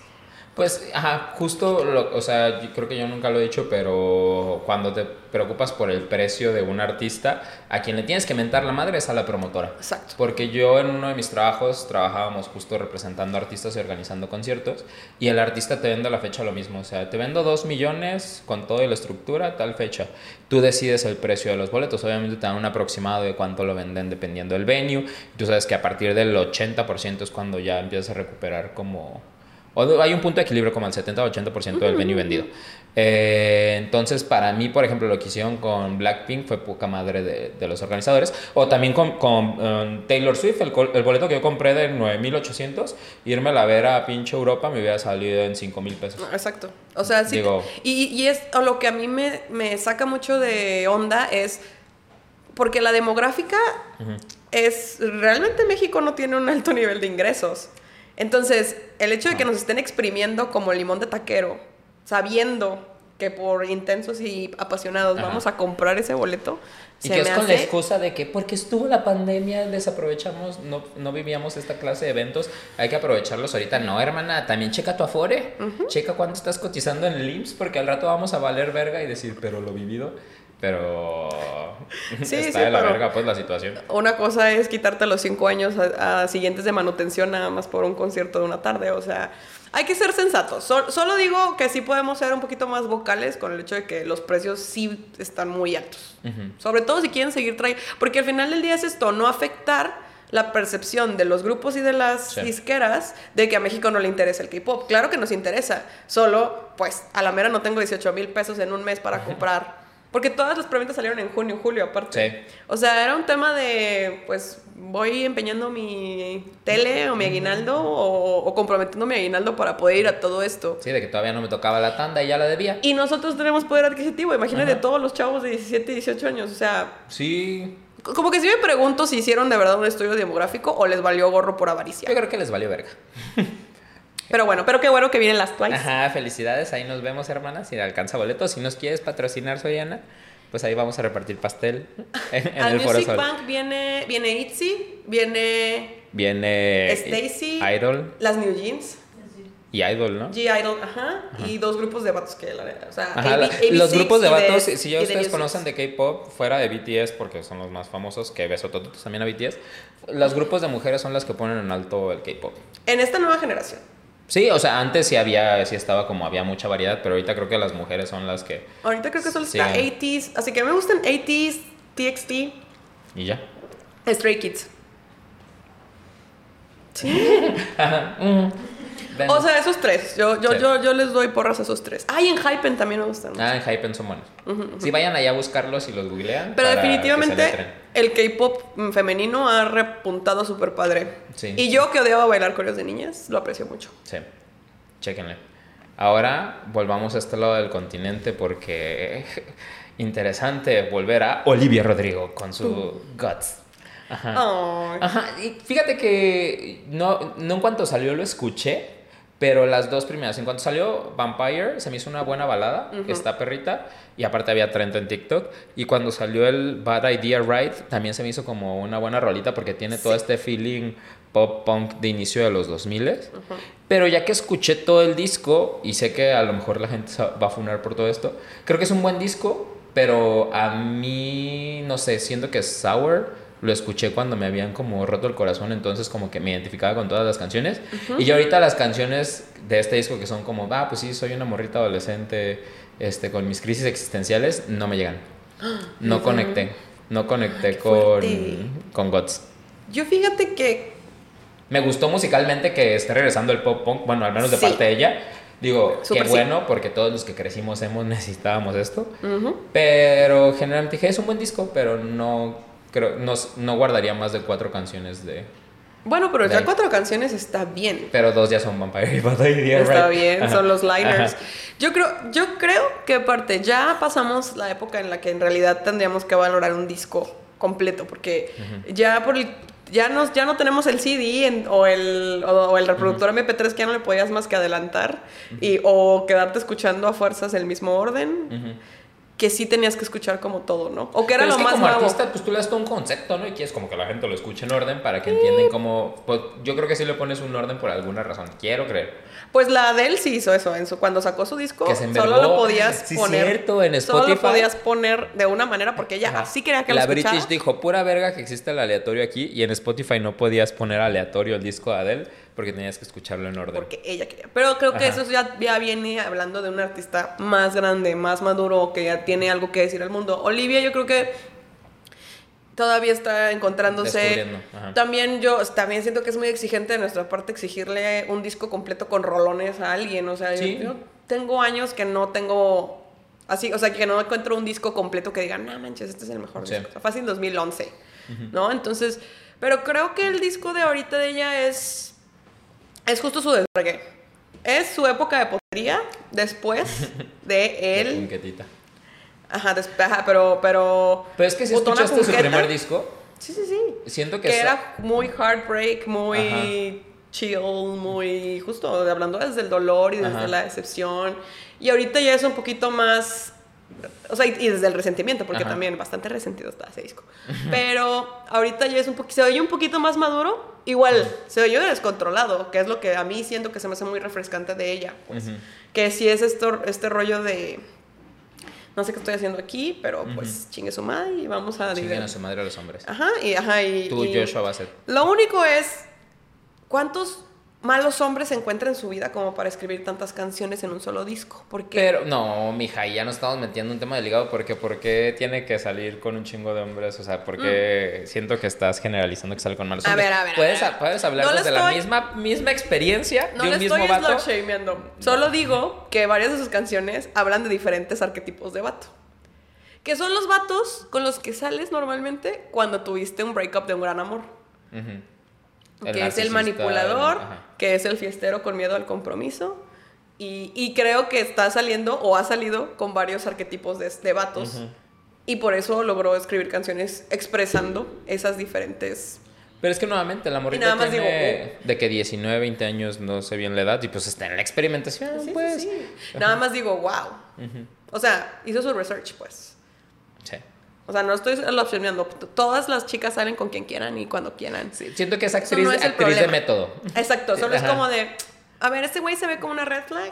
Pues, ajá, justo, lo- o sea, yo creo que yo nunca lo he dicho, pero cuando te preocupas por el precio de un artista, a quien le tienes que mentar la madre es a la promotora. Exacto. Porque yo en uno de mis trabajos trabajábamos justo representando artistas y organizando conciertos, y el artista te vende a la fecha lo mismo, o sea, te vendo dos millones con toda la estructura, tal fecha. Tú decides el precio de los boletos, obviamente te dan un aproximado de cuánto lo venden dependiendo del venue, tú sabes que a partir del 80% es cuando ya empiezas a recuperar como O hay un punto de equilibrio como el 70-80% del venue vendido. Eh, entonces, para mí, por ejemplo, lo que hicieron con Blackpink fue poca madre de, de los organizadores. O también con, con, um, Taylor Swift, el, el boleto que yo compré de 9,800, irme a ver a pinche Europa me hubiera salido en 5,000 pesos. Exacto. O sea, sí. Digo- y, y es o lo que a mí me, me saca mucho de onda es porque la demográfica es realmente México no tiene un alto nivel de ingresos. Entonces, el hecho de que nos estén exprimiendo como limón de taquero, sabiendo que por intensos y apasionados Ajá. vamos a comprar ese boleto, Y se que es con la excusa de que porque estuvo la pandemia, desaprovechamos, no, no vivíamos esta clase de eventos, hay que aprovecharlos ahorita. No, hermana, también checa tu afore, checa cuánto estás cotizando en el IMSS, porque al rato vamos a valer verga y decir, pero lo vivido, pero Sí, está sí, de la verga pues la situación. Una cosa es quitarte los cinco años a, a siguientes de manutención nada más por un concierto de una tarde. O sea, hay que ser sensatos. Sol- solo digo que sí podemos ser un poquito más vocales con el hecho de que los precios sí están muy altos. Sobre todo si quieren seguir trayendo. Porque al final del día es esto, no afectar la percepción de los grupos y de las Sí. disqueras de que a México no le interesa el K-pop. Claro que nos interesa. Solo, pues, a la mera no tengo 18 mil pesos en un mes para comprar. Porque todas las preventas salieron en junio, julio, aparte. Sí. O sea, era un tema de, pues, voy empeñando mi tele o mi aguinaldo o, o comprometiendo mi aguinaldo para poder ir a todo esto. Sí, de que todavía no me tocaba la tanda y ya la debía. Y nosotros tenemos poder adquisitivo. Imagínate Ajá. todos los chavos de 17 y 18 años. O sea, Sí, como que sí me pregunto si hicieron de verdad un estudio demográfico o les valió gorro por avaricia. yo creo que les valió verga. Pero bueno, pero qué bueno que vienen las Twice. Ajá, felicidades, ahí nos vemos hermanas, si alcanza boletos, si nos quieres patrocinar Soriana, pues ahí vamos a repartir pastel en, en Al el Foro Music Sol. Bank viene, viene Itzy, viene Viene Stacy. Idol las New Jeans, y Idol, ¿no? G-Idol, ajá, y dos grupos de vatos que, la, o sea, Ajá, AB la- AB6 los grupos de vatos, si- si ya de ustedes conocen de K-pop, fuera de BTS, porque son los más famosos, que beso tototos también a BTS, los grupos de mujeres son las que ponen en alto el K-pop. En esta nueva generación. Sí, o sea, antes sí había, sí estaba como había mucha variedad, pero ahorita creo que las mujeres son las que. Ahorita creo que solo Sí. está 80s, así que me gustan 80s, TXT, Y ya. Stray Kids. O sea, esos tres. Yo, yo, Sí. yo, yo les doy porras a esos tres. Ay, en Hypen también me gustan. Ah, en Hypen son buenos. Sí, vayan allá a buscarlos y los googlean. Pero definitivamente el K-pop femenino ha repuntado súper padre. Sí. Y yo que odiaba bailar coreos de niñas, lo aprecio mucho. Sí, chéquenle. Ahora volvamos a este lado del continente porque interesante volver a Olivia Rodrigo con su Guts. Ajá. Ajá, y fíjate que no, no en cuanto salió lo escuché, pero las dos primeras, en cuanto salió Vampire, se me hizo una buena balada, está perrita, y aparte había trend en TikTok, y cuando salió el Bad Idea Right, también se me hizo como una buena rolita porque tiene todo este feeling pop punk de inicio de los 2000 pero ya que escuché todo el disco, y sé que a lo mejor la gente va a funar por todo esto, creo que es un buen disco, pero a mí, no sé, siento que Sour lo escuché cuando me habían como roto el corazón, entonces como que me identificaba con todas las canciones. Y ya ahorita las canciones de este disco que son como, ah, pues sí, soy una morrita adolescente este, con mis crisis existenciales, no me llegan. No conecté. No conecté qué con, con Guts. Yo fíjate que Me gustó musicalmente que esté regresando el pop punk, bueno, al menos de Sí. parte de ella. Digo, Súper qué sí. bueno, porque todos los que crecimos hemos necesitábamos esto. Pero generalmente dije, es un buen disco, pero no creo, no, no guardaría más de cuatro canciones de. Bueno, pero ya cuatro canciones está bien. Pero dos ya son Vampire Idea, Está right? bien, Ajá. son los liners. Ajá. Yo creo, yo creo que aparte ya pasamos la época en la que en realidad tendríamos que valorar un disco completo, porque ya por el ya no, ya no tenemos el CD en- o, el, o, o el reproductor MP3 que ya no le podías más que adelantar y, o quedarte escuchando a fuerzas el mismo orden. Que sí tenías que escuchar como todo, ¿no? O que era Pero lo es que más como nuevo. artista, pues tú le das todo un concepto, ¿no? Y quieres como que la gente lo escuche en orden para que entiendan cómo... Pues, yo creo que sí le pones un orden por alguna razón. Quiero creer. Pues la Adele sí hizo eso. En su, cuando sacó su disco, Que se solo lo podías Sí, poner. cierto, en Solo Spotify. lo podías poner de una manera porque ella Ajá. así quería que La lo escuchara. British dijo, pura verga que existe el aleatorio aquí y en Spotify no podías poner aleatorio el disco de Adele porque tenías que escucharlo en orden. Porque ella quería. Pero creo que Ajá. eso ya, ya viene hablando de un artista más grande, más maduro, que ya tiene algo que decir al mundo. Olivia, yo creo que todavía está encontrándose. También yo también siento que es muy exigente de nuestra parte exigirle un disco completo con rolones a alguien. O sea, yo- Sí. yo, tengo años que no tengo así, o sea, que no encuentro un disco completo que diga, no manches, este es el mejor Sí. disco. O sea, fácil 2011, ¿no? Entonces, pero creo que el disco de ahorita de ella es es justo su despegue. Es su época de potería después de él. Punquetita. Ajá, después, ajá, pero pero Pero es que si escuchaste su primer disco, Sí, sí, sí. siento que, Que era muy heartbreak, muy chill, muy justo hablando desde el dolor y desde Ajá. la decepción. Y ahorita ya es un poquito más. O sea, y, y desde el resentimiento, porque Ajá. también bastante resentido está ese disco. Pero ahorita ya es un poquito. Se oye un poquito más maduro. Igual, se oye descontrolado, que es lo que a mí siento que se me hace muy refrescante de ella. Pues. Que sí es esto, este rollo de. No sé qué estoy haciendo aquí, pero pues chingue su madre y vamos a chinguen a su madre a los hombres. Ajá, y ajá, y. Tú, y- Joshua. Lo único es. ¿Cuántos malos hombres se encuentran en su vida como para escribir tantas canciones en un solo disco? Porque. Pero, no, mija, ya no estamos metiendo un tema delicado porque ¿por qué tiene que salir con un chingo de hombres? O sea, porque siento que estás generalizando que sale con malos Mm. A hombres. ver, a ver, a ¿Puedes, ver. puedes hablar No le desde la misma, misma experiencia no de le un mismo estoy vato? shameando. Solo digo que varias de sus canciones hablan de diferentes arquetipos de vato. Que son los vatos con los que sales normalmente cuando tuviste un breakup de un gran amor. Que es el manipulador, el- que es el fiestero con miedo al compromiso. Y, y creo que está saliendo o ha salido con varios arquetipos de, de vatos. Ujú. Y por eso logró escribir canciones expresando esas diferentes... Pero es que nuevamente la morrita nada más tiene de que 19, 20 años, no sé bien la edad, y pues está en la experimentación, Sí, pues. sí. Nada más digo, wow. O sea, hizo su research, pues. Sí. O sea, no estoy opcionando. Todas las chicas salen con quien quieran y cuando quieran. Sí, Siento que es actriz, no es actriz de método. Exacto, solo es Ajá. como de, a ver, este güey se ve como una red flag.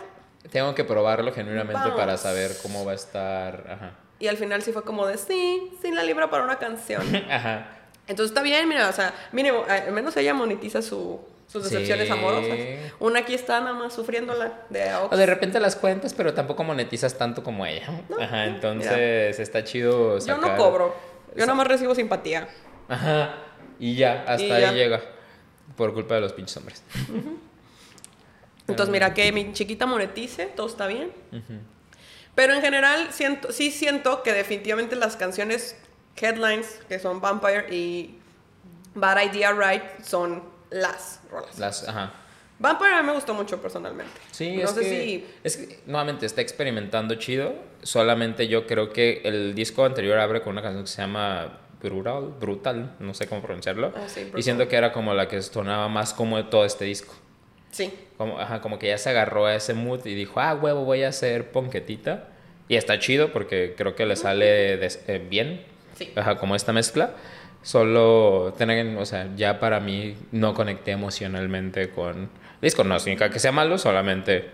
Tengo que probarlo genuinamente Vamos. para saber cómo va a estar. Ajá. Y al final sí fue como de, sí, sin la libra para una canción. Ajá. Entonces está bien, mira, o sea, mínimo, al menos ella monetiza su, sus decepciones Sí. amorosas. Una aquí está nada más sufriéndola de. O de repente las cuentas, pero tampoco monetizas tanto como ella. Ajá, entonces está chido Yo no cobro, yo nada más recibo simpatía. Ajá. Y ya, hasta Y ahí ya. llega. Por culpa de los pinches hombres. Entonces, mira, que mi chiquita monetice, todo está bien. Pero en general, siento, sí siento que definitivamente las canciones headlines, que son Vampire y Bad Idea Right, son las rolas. Las, ajá. Vampire a mí me gustó mucho personalmente. Sí, no es, sé que, si es que nuevamente está experimentando chido. Solamente yo creo que el disco anterior abre con una canción que se llama Brutal, Brutal, no sé cómo pronunciarlo. Ah, sí, y siento que era como la que sonaba más como de todo este disco. Sí. Como, ajá, como que ya se agarró a ese mood y dijo, ah, huevo, voy a hacer ponquetita. Y está chido porque creo que le sale de- eh, bien. Sí. Ajá, como esta mezcla. Solo tener, o sea, ya para mí no conecté emocionalmente con disco. No significa que sea malo, solamente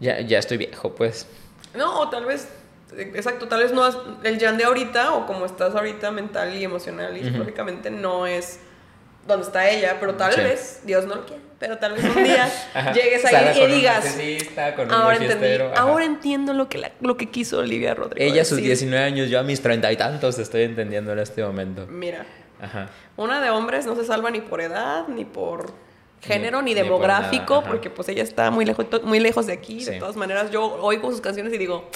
ya, ya estoy viejo, pues. No, o tal vez, exacto, tal vez no es el Jan de ahorita o como estás ahorita mental y emocional y psicológicamente no es donde está ella, pero tal Sí. vez, Dios no lo quiere, pero tal vez un día llegues ahí y un digas, con ahora entendí, ahora entiendo lo que, la- lo que quiso Olivia Rodrigo. Ella a sus decir". 19 años, yo a mis treinta y tantos estoy entendiendo en este momento. Mira, Ajá. una de hombres no se salva ni por edad, ni por género, ni, Ni- ni por demográfico, ajá. porque pues ella está muy lejos, muy lejos de aquí. De todas maneras, yo oigo sus canciones y digo,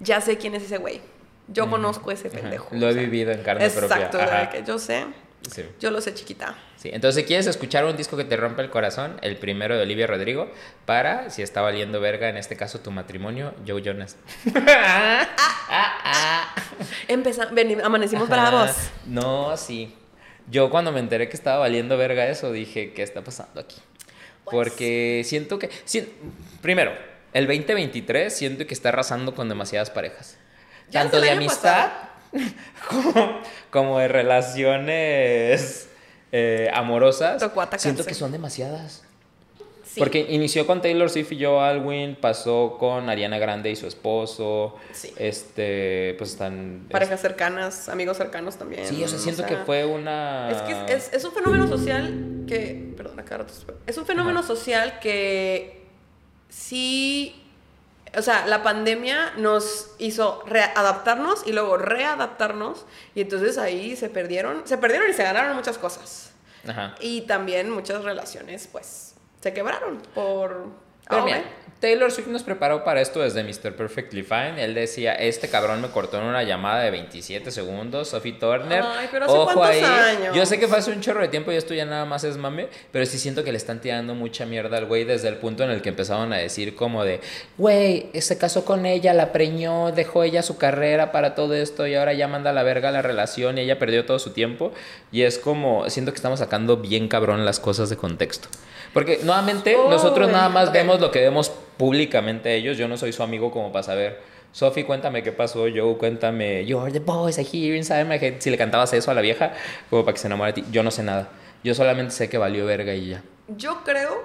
ya sé quién es ese güey. Yo conozco ese Ajá. pendejo. Lo he o sea, vivido en carne propia. Exacto, de Ajá. que yo sé, Sí. yo lo sé chiquita. Sí, entonces si quieres escuchar un disco que te rompe el corazón, el primero de Olivia Rodrigo, para, si está valiendo verga, en este caso tu matrimonio, Joe Jonas. Empeza veni- amanecimos Ajá. bravos. No, sí. Yo cuando me enteré que estaba valiendo verga eso, dije, ¿qué está pasando aquí? Porque siento que... si- primero, el 2023 siento que está arrasando con demasiadas parejas. Tanto de amistad como, como de relaciones eh, amorosas. Siento que son demasiadas. Sí. Porque inició con Taylor Swift y Joe Alwyn, pasó con Ariana Grande y su esposo. Sí. Este, pues están. Parejas cercanas, amigos cercanos también. Sí, o sea, siento que sea, fue una. Es que es, es- es un fenómeno social que. Perdón, acá Es un fenómeno Ajá. social que sí o sea, la pandemia nos hizo readaptarnos y luego readaptarnos y entonces ahí se perdieron, se perdieron y se ganaron muchas cosas. Ajá. Y también muchas relaciones, pues, se quebraron por... Pero. Taylor Swift nos preparó para esto desde Mr. Perfectly Fine. Él decía, este cabrón me cortó en una llamada de 27 segundos, Sophie Turner. Ay, pero ¿hace cuántos años? Yo sé que fue hace un chorro de tiempo y esto ya nada más es mame, pero sí siento que le están tirando mucha mierda al güey desde el punto en el que empezaron a decir como de, güey, se casó con ella, la preñó, dejó ella su carrera para todo esto y ahora ya manda a la verga la relación y ella perdió todo su tiempo. Y es como, siento que estamos sacando bien cabrón las cosas de contexto. Porque nuevamente Uy, nosotros nada más ok. vemos lo que vemos públicamente ellos. Yo no soy su amigo como para saber. Sophie, cuéntame qué pasó. Joe, cuéntame. You're the boys I hear inside my head. Si le cantabas eso a la vieja, como para que se enamore de ti. Yo no sé nada. Yo solamente sé que valió verga y ya. Yo creo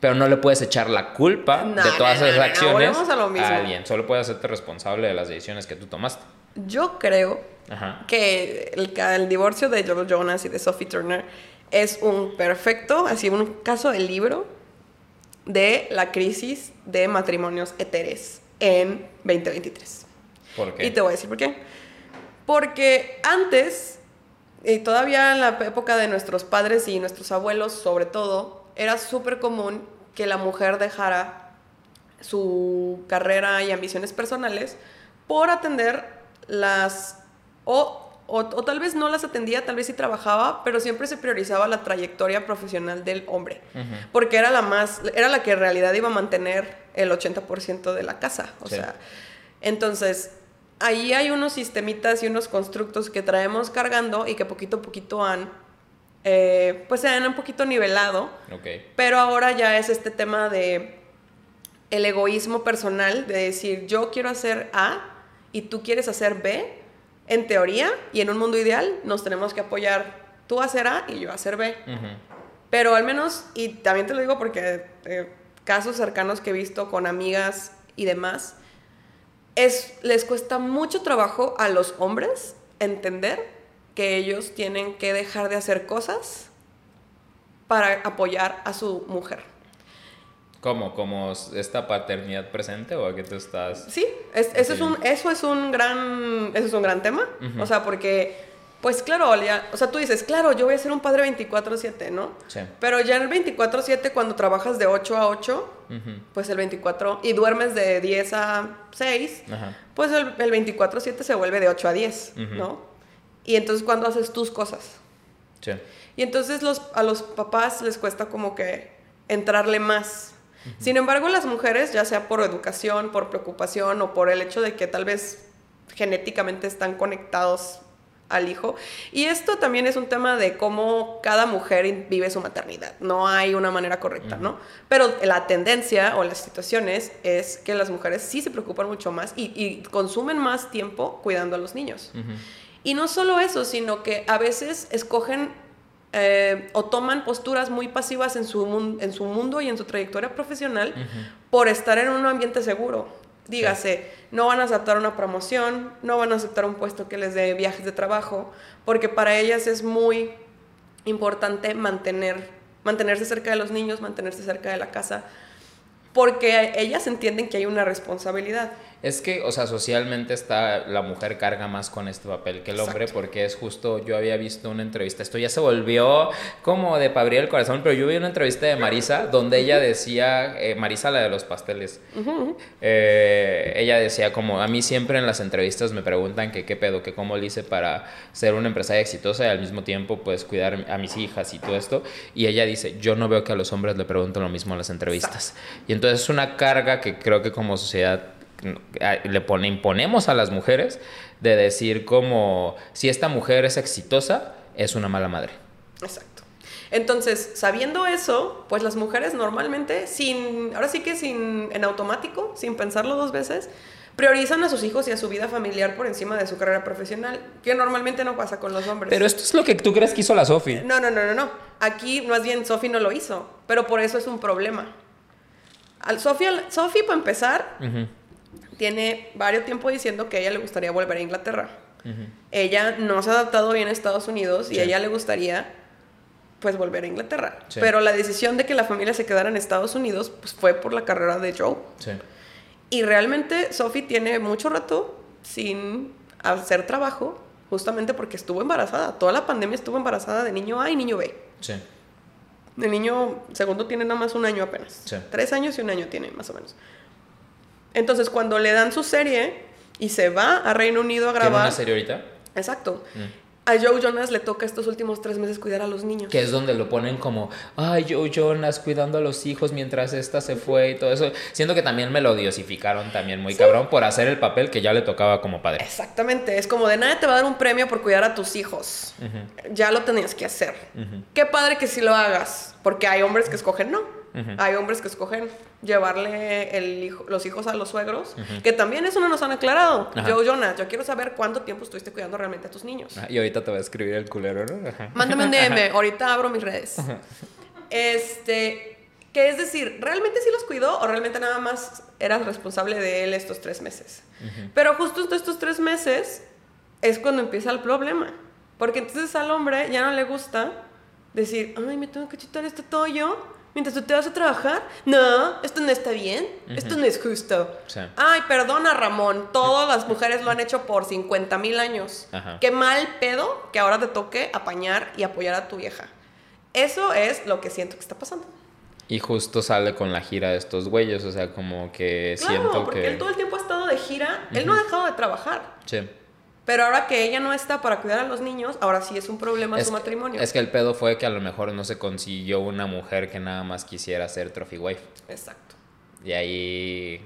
Pero no le puedes echar la culpa de todas no, no, esas no, no, acciones a lo mismo. alguien. Solo puedes hacerte responsable de las decisiones que tú tomaste. Yo creo Ajá. que el, el divorcio de Joe Jonas y de Sophie Turner es un perfecto, así un caso de libro de la crisis de matrimonios heteres en 2023. ¿Por qué? Y te voy a decir por qué. Porque antes, y todavía en la época de nuestros padres y nuestros abuelos sobre todo, era súper común que la mujer dejara su carrera y ambiciones personales por atender las... O, o, o tal vez no las atendía, tal vez sí trabajaba, pero siempre se priorizaba la trayectoria profesional del hombre. Porque era la más, era la que en realidad iba a mantener el 80% de la casa. O Sí. sea, entonces, ahí hay unos sistemitas y unos constructos que traemos cargando y que poquito a poquito han, eh, pues se han un poquito nivelado. Pero ahora ya es este tema de el egoísmo personal, de decir yo quiero hacer A y tú quieres hacer B. En teoría y en un mundo ideal nos tenemos que apoyar tú a hacer A y yo a hacer B. Pero al menos, y también te lo digo porque eh, casos cercanos que he visto con amigas y demás, es, les cuesta mucho trabajo a los hombres entender que ellos tienen que dejar de hacer cosas para apoyar a su mujer. ¿Cómo? ¿Como esta paternidad presente o a qué tú estás? Sí, es- eso, es un, eso es un gran, eso es un gran tema. Ujú. O sea, porque, pues claro, ya- o sea, tú dices, claro, yo voy a ser un padre 24/7, ¿no? Sí. Pero ya en el 24/7, cuando trabajas de 8 a 8, Ujú. pues el 24, y duermes de 10 a 6, Ajá. pues el, el 24/7 se vuelve de 8 a 10, Ujú. ¿no? Y entonces, cuando haces tus cosas? Sí. Y entonces los, a los papás les cuesta como que entrarle más. Sin embargo, las mujeres, ya sea por educación, por preocupación o por el hecho de que tal vez genéticamente están conectados al hijo. Y esto también es un tema de cómo cada mujer vive su maternidad. No hay una manera correcta, ¿no? Pero la tendencia o las situaciones es que las mujeres sí se preocupan mucho más y, y consumen más tiempo cuidando a los niños. Y no solo eso, sino que a veces escogen eh, o toman posturas muy pasivas en su, en su mundo y en su trayectoria profesional por estar en un ambiente seguro. Dígase, no van a aceptar una promoción, no van a aceptar un puesto que les dé viajes de trabajo, porque para ellas es muy importante mantener, mantenerse cerca de los niños, mantenerse cerca de la casa, porque ellas entienden que hay una responsabilidad. Es que, o sea, socialmente está, la mujer carga más con este papel que el hombre, porque es justo, yo había visto una entrevista, esto ya se volvió como de para abrir el corazón, pero yo vi una entrevista de Marisa donde ella decía, eh, Marisa la de los pasteles, eh, ella decía como, a mí siempre en las entrevistas me preguntan que qué pedo, que cómo le hice para ser una empresaria exitosa y al mismo tiempo pues cuidar a mis hijas y todo esto, y ella dice, yo no veo que a los hombres le pregunten lo mismo en las entrevistas. Y entonces es una carga que creo que como sociedad le pone, imponemos a las mujeres de decir como si esta mujer es exitosa, es una mala madre. Exacto. Entonces, sabiendo eso, pues las mujeres normalmente, sin, ahora sí que sin, en automático, sin pensarlo dos veces, priorizan a sus hijos y a su vida familiar por encima de su carrera profesional, que normalmente no pasa con los hombres. Pero esto es lo que tú crees que hizo la Sofi. No, no, no, no, no. Aquí más bien Sophie no lo hizo, pero por eso es un problema. Al Sophie, para empezar, tiene varios tiempo diciendo que a ella le gustaría volver a Inglaterra. Ella no se ha adaptado bien a Estados Unidos y a ella le gustaría pues volver a Inglaterra. Sí. Pero la decisión de que la familia se quedara en Estados Unidos pues fue por la carrera de Joe. Sí. Y realmente Sophie tiene mucho rato sin hacer trabajo, justamente porque estuvo embarazada. Toda la pandemia estuvo embarazada de niño A y niño B. Sí. El niño segundo tiene nada más un año apenas. Tres años y un año tiene, más o menos. Entonces, cuando le dan su serie y se va a Reino Unido a ¿Tiene grabar. una serie ahorita? Exacto. Mm. A Joe Jonas le toca estos últimos tres meses cuidar a los niños. Que es donde lo ponen como, ay, Joe Jonas cuidando a los hijos mientras esta se fue y todo eso. Siento que también me lo diosificaron también muy cabrón por hacer el papel que ya le tocaba como padre. Exactamente, es como de nadie te va a dar un premio por cuidar a tus hijos. Ya lo tenías que hacer. Qué padre que sí lo hagas, porque hay hombres que escogen no. Hay hombres que escogen llevarle el hijo- los hijos a los suegros, que también eso no nos han aclarado. Ajá. Joe Jonas, yo quiero saber cuánto tiempo estuviste cuidando realmente a tus niños. Ah, Y ahorita te va a escribir el culero, ¿no? Ajá. Mándame un DM, ahorita abro mis redes. Este, que es decir, ¿realmente sí los cuidó o realmente nada más eras responsable de él estos tres meses? Pero justo en estos tres meses es cuando empieza el problema. Porque entonces al hombre ya no le gusta decir, ay, me tengo que chutar este tollo mientras tú te vas a trabajar. No, esto no está bien, esto no es justo. Sí. Ay, perdona Ramón, todas las mujeres lo han hecho por 50 mil años. Ajá. Qué mal pedo que ahora te toque apañar y apoyar a tu vieja. Eso es lo que siento que está pasando. Y justo sale con la gira de estos güeyes, o sea, como que Claro, siento porque que... él todo el tiempo ha estado de gira, él no ha dejado de trabajar. Sí. Pero ahora que ella no está para cuidar a los niños, ahora sí es un problema Es su que- matrimonio. Es que el pedo fue que a lo mejor no se consiguió una mujer que nada más quisiera ser trophy wife. Exacto. Y ahí...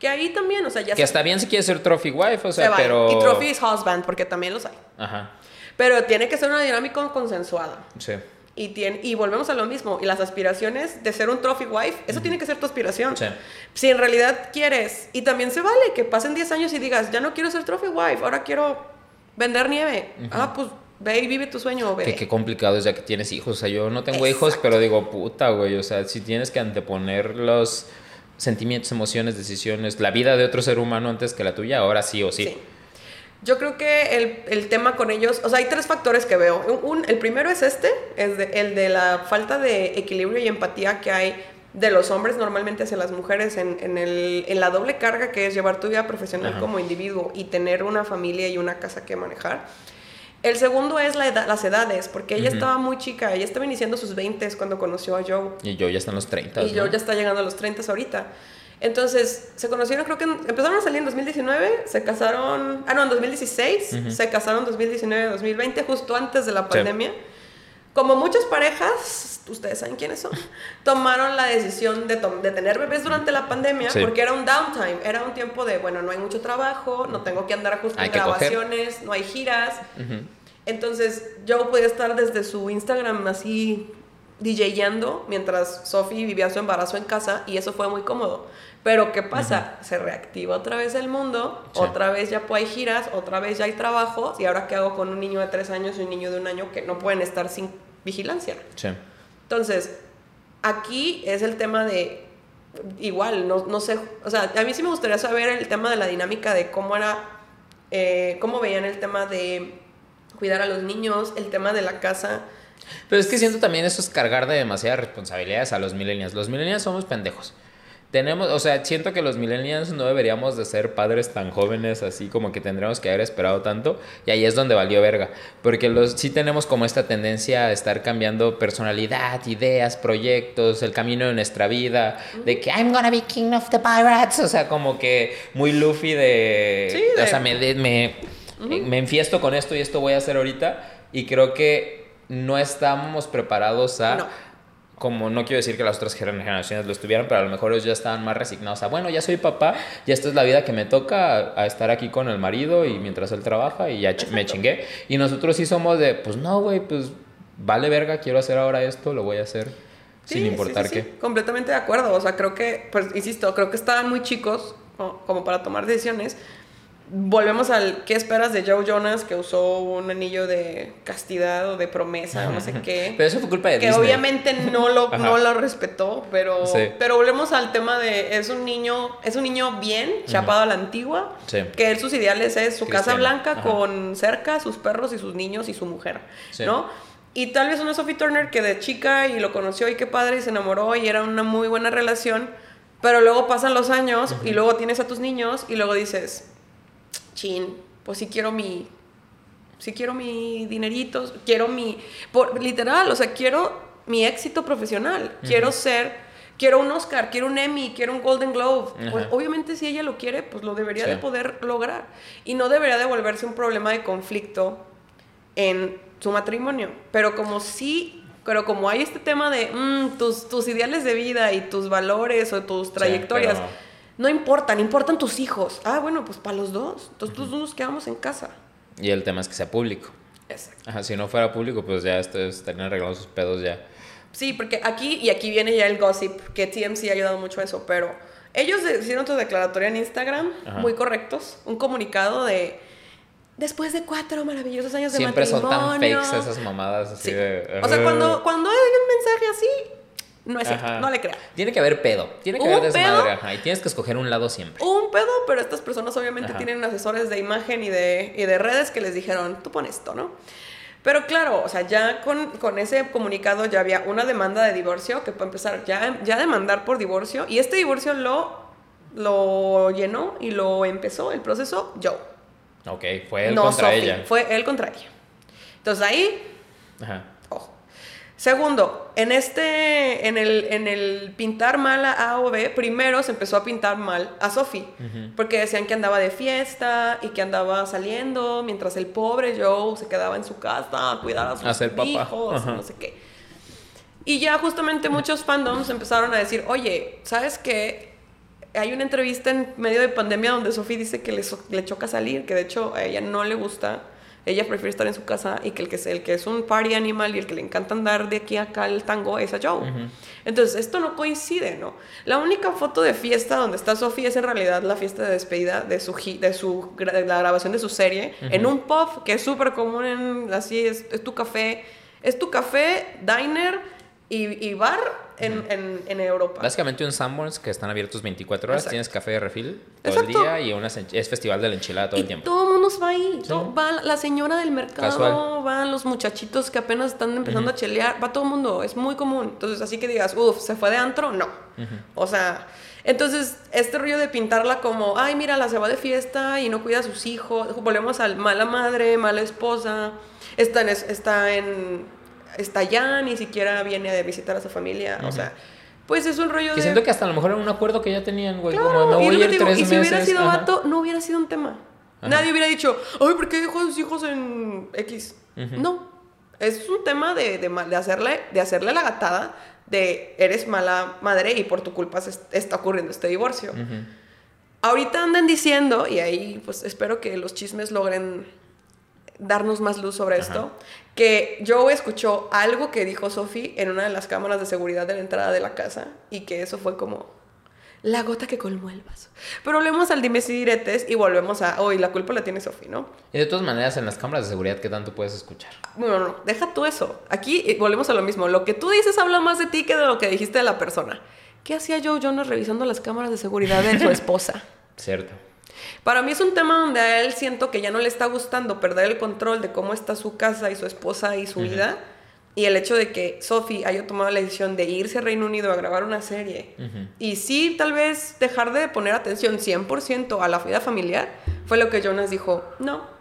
Que ahí también, o sea, ya Que está bien si quiere ser trophy wife, o se sea, vale. pero... Y trophy is husband, porque también los hay. Ajá. Pero tiene que ser una dinámica consensuada. Sí. Y, tiene, y volvemos a lo mismo. Y las aspiraciones de ser un trophy wife, eso tiene que ser tu aspiración. Sí. Si en realidad quieres, y también se vale que pasen 10 años y digas, ya no quiero ser trophy wife, ahora quiero vender nieve. Ah, pues ve y vive tu sueño, ve. Que qué complicado es ya que tienes hijos. O sea, yo no tengo hijos, pero digo, puta, güey. O sea, si tienes que anteponer los sentimientos, emociones, decisiones, la vida de otro ser humano antes que la tuya, ahora sí o sí. Sí. Yo creo que el, el tema con ellos, o sea, hay tres factores que veo. Un, un- el primero es este, es de- el de la falta de equilibrio y empatía que hay de los hombres normalmente hacia las mujeres en, en el- en la doble carga que es llevar tu vida profesional Ajá. como individuo y tener una familia y una casa que manejar. El segundo es la edad- las edades, porque ella Ujú. estaba muy chica, ella estaba iniciando sus 20 cuando conoció a Joe. Y yo ya están los 30. Y yo ya está llegando a los 30 ahorita. Entonces, se conocieron, creo que en- empezaron a salir en 2019, se casaron, ah, no, en 2016, se casaron en 2019, 2020, justo antes de la pandemia. Como muchas parejas, ustedes saben quiénes son, tomaron la decisión de, tener bebés durante la pandemia Sí. porque era un downtime, era un tiempo de, bueno, no hay mucho trabajo, no tengo que andar coger. grabaciones, no hay giras. Entonces yo podía estar desde su Instagram así DJando mientras Sophie vivía su embarazo en casa y eso fue muy cómodo. Pero ¿qué pasa? Se reactiva otra vez el mundo, Sí. otra vez ya hay giras, otra vez ya hay trabajo y ahora qué hago con un niño de tres años y un niño de un año que no pueden estar sin vigilancia. Sí. Entonces, aquí es el tema de, igual, no, no sé, o sea, a mí sí me gustaría saber el tema de la dinámica de cómo era, eh, cómo veían el tema de cuidar a los niños, el tema de la casa. Pero es que siento también eso es cargar de demasiadas responsabilidades a los millennials. Los millennials somos pendejos. Tenemos, o sea, siento que los millennials no deberíamos de ser padres tan jóvenes así como que tendríamos que haber esperado tanto y ahí es donde valió verga, porque los sí tenemos como esta tendencia a estar cambiando personalidad, ideas, proyectos, el camino de nuestra vida, de que I'm gonna be king of the pirates, o sea, como que muy Luffy de, Sí, de- o sea, me, me, me enfiesto con esto y esto voy a hacer ahorita y creo que no estamos preparados a No. como no quiero decir que las otras generaciones lo estuvieran, pero a lo mejor ellos ya estaban más resignados a, bueno, ya soy papá, ya esta es la vida que me toca, a, a estar aquí con el marido y mientras él trabaja y ya me chingué. Y nosotros sí somos de, pues no, güey, pues vale verga, quiero hacer ahora esto, lo voy a hacer sin importar sí, sí, qué. sí, Completamente de acuerdo, o sea, creo que, pues, insisto, creo que estaban muy chicos co- como para tomar decisiones. Volvemos al ¿qué esperas de Joe Jonas que usó un anillo de castidad o de promesa o no sé qué? Pero eso fue culpa de que Disney. obviamente no lo, no lo respetó, pero, Sí. pero volvemos al tema de es un niño, es un niño bien, chapado a la antigua, Sí. que él sus ideales es su casa blanca Ajá. con cerca, sus perros y sus niños y su mujer, Sí. ¿no? Y tal vez una Sophie Turner que de chica y lo conoció y qué padre y se enamoró y era una muy buena relación, Pero luego pasan los años y luego tienes a tus niños y luego dices, chin, pues sí quiero mi, sí quiero mi dinerito, quiero mi, por, literal, o sea, quiero mi éxito profesional, quiero ser, quiero un Oscar, quiero un Emmy, quiero un Golden Globe. Pues, Ajá. obviamente si ella lo quiere, pues lo debería Sí. de poder lograr. Y no debería de volverse un problema de conflicto en su matrimonio. Pero como sí, pero como hay este tema de mm, tus, tus ideales de vida y tus valores o tus trayectorias, pero- no importan, importan tus hijos. Ah, bueno, pues para los dos. Entonces tus dos nos quedamos en casa. Y el tema es que sea público. Exacto. Ajá, si no fuera público, pues ya estarían arreglados sus pedos ya. Sí, porque aquí, y aquí viene ya el gossip, que TMC ha ayudado mucho a eso, pero ellos hicieron su declaratoria en Instagram, Ajá. muy correctos, un comunicado de, después de cuatro maravillosos años de Siempre son matrimonio. tan fakes esas mamadas así Sí. de... O sea, cuando, cuando hay un mensaje así, no es cierto, Ajá. no le crean. Tiene que haber pedo. Tiene que ¿Hubo haber desmadre. pedo? Ajá, y tienes que escoger un lado siempre. Un pedo, pero estas personas obviamente Ajá. tienen asesores de imagen y de, y de redes que les dijeron, tú pon esto, ¿no? Pero claro, o sea, ya con, con ese comunicado ya había una demanda de divorcio que puede empezar ya, ya a demandar por divorcio y este divorcio lo, lo llenó y lo empezó el proceso Joe. Ok, fue él no contra Sophie, ella. fue él contra ella. Entonces ahí Ajá. Segundo, en este, en el, en el pintar mal a A o B, primero se empezó a pintar mal a Sophie, porque decían que andaba de fiesta y que andaba saliendo, mientras el pobre Joe se quedaba en su casa a cuidar a sus papá. hijos, no sé qué. Y ya justamente muchos fandoms empezaron a decir, oye, ¿sabes qué? Hay una entrevista en medio de pandemia donde Sophie dice que le, so- le choca salir, que de hecho a ella no le gusta, ella prefiere estar en su casa y que el que es, el que es un party animal y el que le encanta andar de aquí a acá el tango es a Joe. Entonces, esto no coincide, ¿no? La única foto de fiesta donde está Sophie es en realidad la fiesta de despedida de su, de su de la grabación de su serie en un pub que es súper común en, así es, es tu café, es tu café, diner y, y bar en, en, en Europa. Básicamente un Sanborns que están abiertos 24 horas. Exacto. Tienes café de refil todo Exacto. el día y ench- es festival de la enchilada todo y el tiempo. todo el mundo va ahí. va la señora del mercado, Casual. van los muchachitos que apenas están empezando a chelear, va todo el mundo, es muy común. Entonces, así que digas, uff, ¿se fue de antro? No. O sea, entonces, este rollo de pintarla como, ay, mira, la se va de fiesta y no cuida a sus hijos, volvemos al mala madre, mala esposa, está en, es- está en, está allá, ni siquiera viene a visitar a su familia, o sea, pues es un rollo Que de... siento que hasta a lo mejor era un acuerdo que ya tenían, güey. Claro, como me y voy a que ir digo, tres y si hubiera meses, sido ajá. vato, no hubiera sido un tema. Nadie hubiera dicho, ay, ¿por qué dejó a sus hijos en X? No. Es un tema de, de, de hacerle, de hacerle la gatada de eres mala madre y por tu culpa se est- está ocurriendo este divorcio. Ahorita andan diciendo, y ahí pues espero que los chismes logren darnos más luz sobre esto, que Joe escuchó algo que dijo Sophie en una de las cámaras de seguridad de la entrada de la casa y que eso fue como la gota que colmó el vaso. Pero volvemos al dimes y diretes y volvemos a, hoy la culpa la tiene Sophie, ¿no? Y de todas maneras, en las cámaras de seguridad, ¿qué tanto puedes escuchar? Bueno, no, deja tú eso. Aquí eh, volvemos a lo mismo. Lo que tú dices habla más de ti que de lo que dijiste de la persona. ¿Qué hacía Joe Jonas revisando las cámaras de seguridad de su esposa? Cierto. Para mí es un tema donde a él siento que ya no le está gustando perder el control de cómo está su casa y su esposa y su vida. Y el hecho de que Sophie haya tomado la decisión de irse a Reino Unido a grabar una serie. Y sí, tal vez dejar de poner atención 100% a la vida familiar, fue lo que Jonas dijo, no,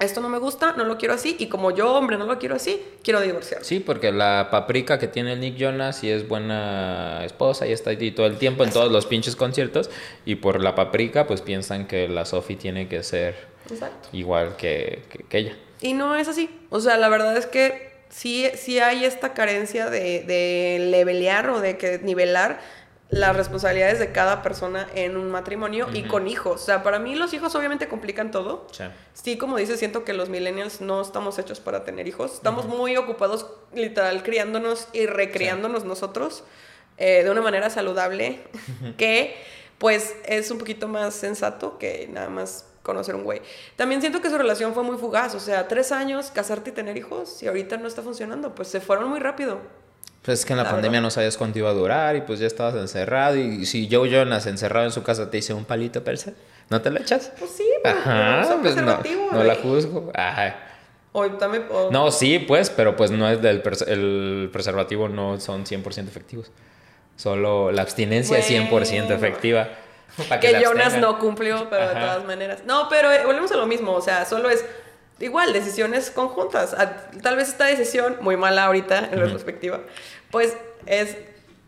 esto no me gusta, no lo quiero así. Y como yo, hombre, no lo quiero así, quiero divorciarme. Sí, porque la paprika que tiene el Nick Jonas sí es buena esposa y está ahí todo el tiempo en todos los pinches conciertos. Y por la paprika, pues piensan que la Sophie tiene que ser Exacto. igual que, que- que ella. Y no es así. O sea, la verdad es que sí, sí hay esta carencia de, de levelear o de que nivelar las responsabilidades de cada persona en un matrimonio y con hijos. O sea, para mí los hijos obviamente complican todo. Sí. Sí, como dices, siento que los millennials no estamos hechos para tener hijos. Estamos muy ocupados, literal, criándonos y recriándonos nosotros eh, de una manera saludable, que pues es un poquito más sensato que nada más conocer un güey. También siento que su relación fue muy fugaz, o sea, tres años, casarte y tener hijos, y ahorita no está funcionando, pues se fueron muy rápido. Pues es que en la, La pandemia verdad. no sabías cuánto iba a durar y pues ya estabas encerrado. Y si Joe Jonas encerrado en su casa te dice un palito persa, ¿no te lo echas? Pues sí, Ajá, usa pues no, no la juzgo. Ay. O también, o- No, sí, pues, pero pues no es del el preservativo no son 100% efectivos. Solo la abstinencia es 100% Bueno. efectiva. para que Jonas abstengan. no cumplió, pero de Ajá. todas maneras. No, pero eh, volvemos a lo mismo, o sea, solo es igual decisiones conjuntas. Ah, Tal vez esta decisión, muy mala ahorita en retrospectiva, pues es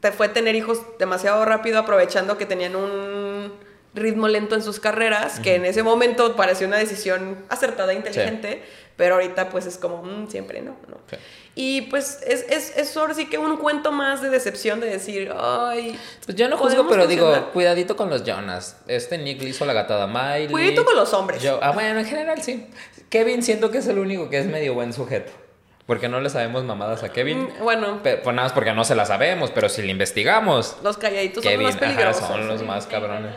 te fue tener hijos demasiado rápido aprovechando que tenían un ritmo lento en sus carreras, que en ese momento pareció una decisión acertada e inteligente, pero ahorita pues es como, "Mm, siempre no, no. Y pues es, es, es ahora sí que un cuento más de decepción de decir, ay, Pues yo no juzgo, ¿podemos pero digo, cuidadito con los Jonas. Este Nick le hizo la gatada Miley. Cuidadito con los hombres. Yo, ah, bueno, en general sí. Kevin siento que es el único que es medio buen sujeto. Porque no le sabemos mamadas a Kevin. Mm, bueno, Pe- Pues nada más porque no se la sabemos, pero si le investigamos, los calladitos son Kevin, los más ajá, peligrosos. son los más cabrones.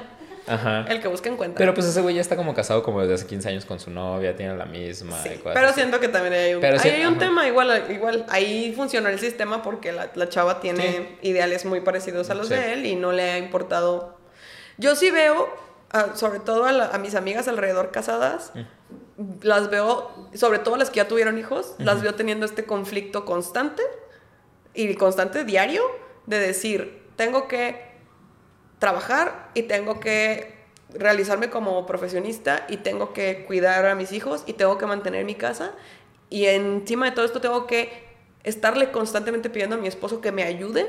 Ajá. El que busca encuentra. Pero pues ese güey ya está como casado como desde hace 15 años con su novia, tiene la misma y Sí, cosas pero así. siento que también hay un, Pero sí, hay un ajá. tema, igual, igual ahí funcionó el sistema porque la, la chava tiene ideales muy parecidos a los Sí. de él y no le ha importado. Yo sí veo, ah, sobre todo a, la- a mis amigas alrededor casadas, las veo, sobre todo las que ya tuvieron hijos, las veo teniendo este conflicto constante y constante diario de decir, tengo que trabajar y tengo que realizarme como profesionista y tengo que cuidar a mis hijos y tengo que mantener mi casa. Y encima de todo esto tengo que estarle constantemente pidiendo a mi esposo que me ayude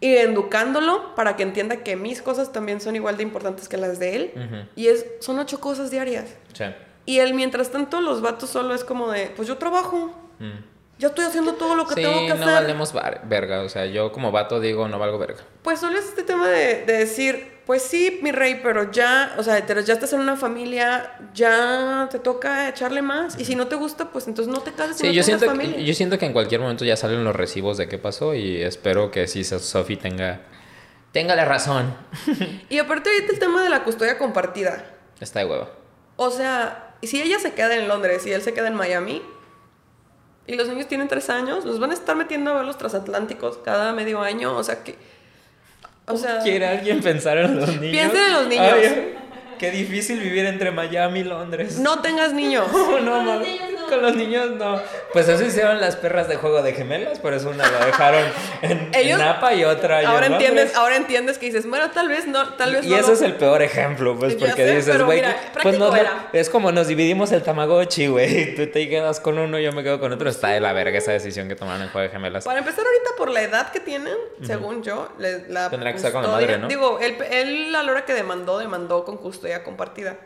y educándolo para que entienda que mis cosas también son igual de importantes que las de él. Y es son ocho cosas diarias. Sí. y él mientras tanto los vatos solo es como de pues yo trabajo Mm. Yo estoy haciendo todo lo que Sí, tengo que no hacer valemos var- verga. O sea, yo como vato digo, no valgo verga. Pues solo es este tema de, de decir, pues sí, mi rey, pero ya, o sea, ya estás en una familia, ya te toca echarle más. Y si no te gusta, pues entonces no te cases y Sí, no yo siento, familia. yo siento que en cualquier momento ya salen los recibos de qué pasó y espero que sí Sofi tenga, tenga la razón. Y aparte ahorita el tema de la custodia compartida. Está de hueva. O sea, si ella se queda en Londres y él se queda en Miami, y los niños tienen tres años, los van a estar metiendo a ver los transatlánticos cada medio año. O sea que. O sea. ¿Quiere alguien pensar en los niños? Piensen en los niños. Ay, qué difícil vivir entre Miami y Londres. No tengas niños. No, no, no. Con los niños no. Pues eso hicieron las perras de juego de gemelas, por eso una la dejaron en, en Napa y otra allá Ahora en entiendes, Londres. ahora entiendes que dices, bueno, tal vez no, tal vez y no. ese lo- es el peor ejemplo, pues, Ya porque sé, dices, güey, pues no, era. es como nos dividimos el Tamagotchi, güey. Tú te quedas con uno, yo me quedo con otro. Está de la verga esa decisión que tomaron en juego de gemelas. Para empezar ahorita por la edad que tienen, según yo, le- la Tendrá que estar con la madre, ¿no? Digo, él, él a la hora que demandó, demandó con custodia compartida.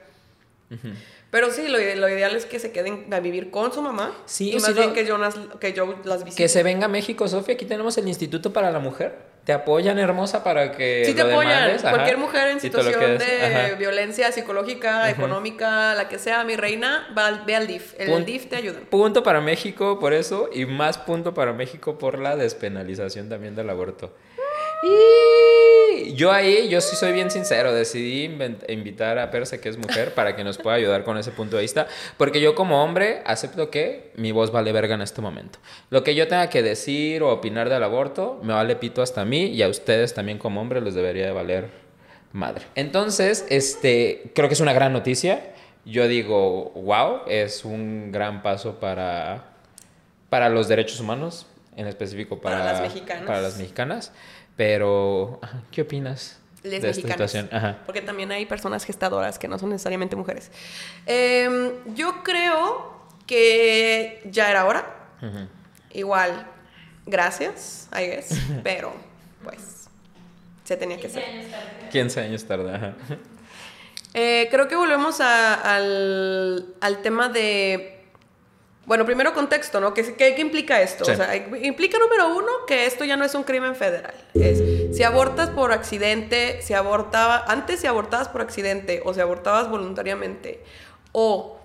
Pero sí, lo, lo ideal es que se queden a vivir con su mamá. Sí, y más si bien no- que Jonas, que yo las visite. Que se venga a México, Sofía. Aquí tenemos el Instituto para la Mujer. Te apoyan, hermosa, para que. Sí te lo apoyan. demandes, ajá. Cualquier mujer en situación de ajá. violencia psicológica, económica, la que sea, mi reina, va ve al DIF. El Pun- DIF te ayuda. Punto para México por eso y más punto para México por la despenalización también del aborto. Y yo ahí, yo sí soy bien sincero, decidí invitar a Perse, que es mujer, para que nos pueda ayudar con ese punto de vista, porque yo como hombre acepto que mi voz vale verga en este momento. Lo que yo tenga que decir o opinar del aborto, me vale pito hasta a mí y a ustedes también como hombre les debería de valer madre. Entonces, este, creo que es una gran noticia. Yo digo, wow, es un gran paso para, para los derechos humanos, en específico para, Para las mexicanas. para las mexicanas. Pero, ¿qué opinas Les de esta situación? Ajá. Porque también hay personas gestadoras que no son necesariamente mujeres. Em, yo creo que ya era hora. Igual, gracias, I guess. pero, pues, se tenía que 15 hacer. años tarde. 15 años tarde, ajá. Eh, creo que volvemos a- al, al tema de. Bueno, primero contexto, ¿no? ¿Qué, qué, qué implica esto? Sí. O sea, implica número uno que esto ya no es un crimen federal. Es si abortas por accidente, si abortaba, antes si abortabas por accidente o si abortabas voluntariamente o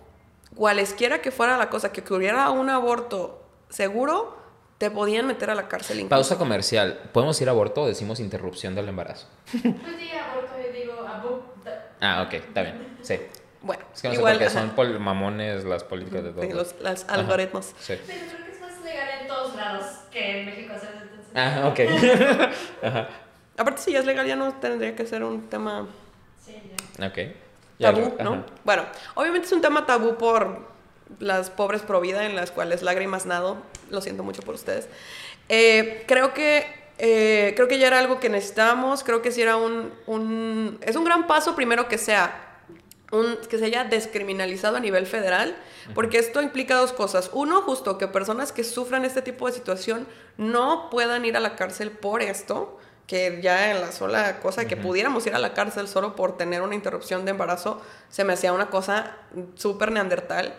cualesquiera que fuera la cosa, que hubiera un aborto seguro, te podían meter a la cárcel. incluso. Pausa comercial. ¿Podemos ir a aborto o decimos interrupción del embarazo? Pues sí, aborto, yo digo, Ah, ok, está bien. Sí. Bueno, Es que no igual, sé por qué ajá, son pol- mamones las políticas de todos. los, los algoritmos. Sí. Pero creo que es más legal en todos lados que en México, ¿sabes? Entonces, Ah, ok. Ajá. Aparte, si ya es legal, ya no tendría que ser un tema sí, ya. Ok. Ya tabú, lo- ¿no? ajá. Bueno, obviamente es un tema tabú por las pobres pro vida en las cuales lágrimas nado. Lo siento mucho por ustedes. Eh, creo que Eh, creo que ya era algo que necesitábamos, creo que sí era un, un es un gran paso primero que sea un, que se haya descriminalizado a nivel federal, porque esto implica dos cosas. Uno, justo que personas que sufran este tipo de situación no puedan ir a la cárcel por esto, que ya en la sola cosa de que pudiéramos ir a la cárcel solo por tener una interrupción de embarazo se me hacía una cosa súper neandertal.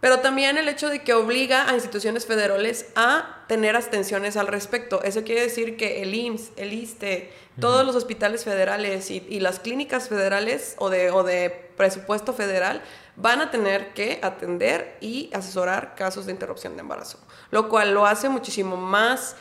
Pero también el hecho de que obliga a instituciones federales a tener abstenciones al respecto. Eso quiere decir que el IMSS, el ISTE, todos los hospitales federales y, y las clínicas federales o de, o de presupuesto federal van a tener que atender y asesorar casos de interrupción de embarazo. Lo cual lo hace muchísimo más,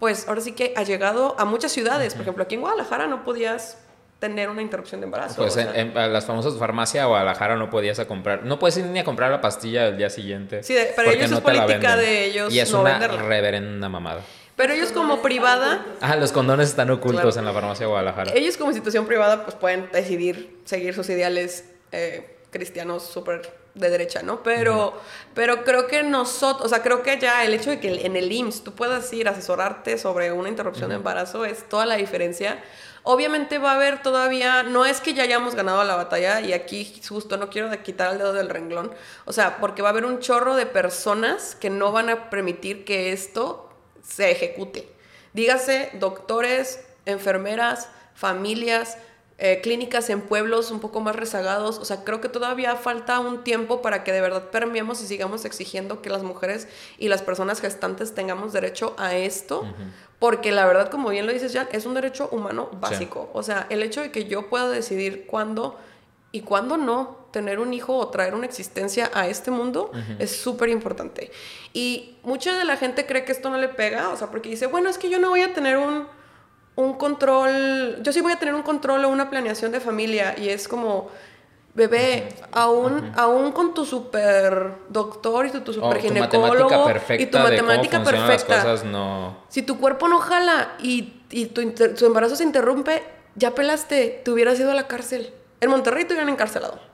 pues ahora sí que ha llegado a muchas ciudades. Por ejemplo, aquí en Guadalajara no podías tener una interrupción de embarazo. Pues en, sea. en- a las famosas farmacias de Guadalajara no podías a comprar, no puedes ir ni a comprar la pastilla del día siguiente. Sí, de- pero ellos es te la política de ellos Y es no una venderla. reverenda mamada. Pero ellos como privada, Ah, los condones están ocultos Claro. en la farmacia de Guadalajara. ellos como institución privada pues pueden decidir seguir sus ideales eh, cristianos súper de derecha, ¿no? Pero, pero creo que nosotros, o sea, creo que ya el hecho de que en el IMSS tú puedas ir a asesorarte sobre una interrupción de embarazo es toda la diferencia. Obviamente va a haber todavía, no es que ya hayamos ganado la batalla y aquí justo no quiero quitar el dedo del renglón, o sea, porque va a haber un chorro de personas que no van a permitir que esto se ejecute. Dígase doctores, enfermeras, familias, eh, clínicas en pueblos un poco más rezagados. O sea, creo que todavía falta un tiempo para que de verdad permeemos y sigamos exigiendo que las mujeres y las personas gestantes tengamos derecho a esto. Porque la verdad, como bien lo dices, Jan, es un derecho humano básico. O sea, el hecho de que yo pueda decidir cuándo y cuándo no tener un hijo o traer una existencia a este mundo es súper importante. Y mucha de la gente cree que esto no le pega, o sea, porque dice, bueno, es que yo no voy a tener un, un control, yo sí voy a tener un control o una planeación de familia y es como, bebé, aún, aún con tu super doctor y tu, tu O super tu ginecólogo perfecta y tu matemática perfecta. las cosas no... Si tu cuerpo no jala y, y tu, tu embarazo se interrumpe, ya pelaste, te hubieras ido a la cárcel. En Monterrey te hubieran encarcelado.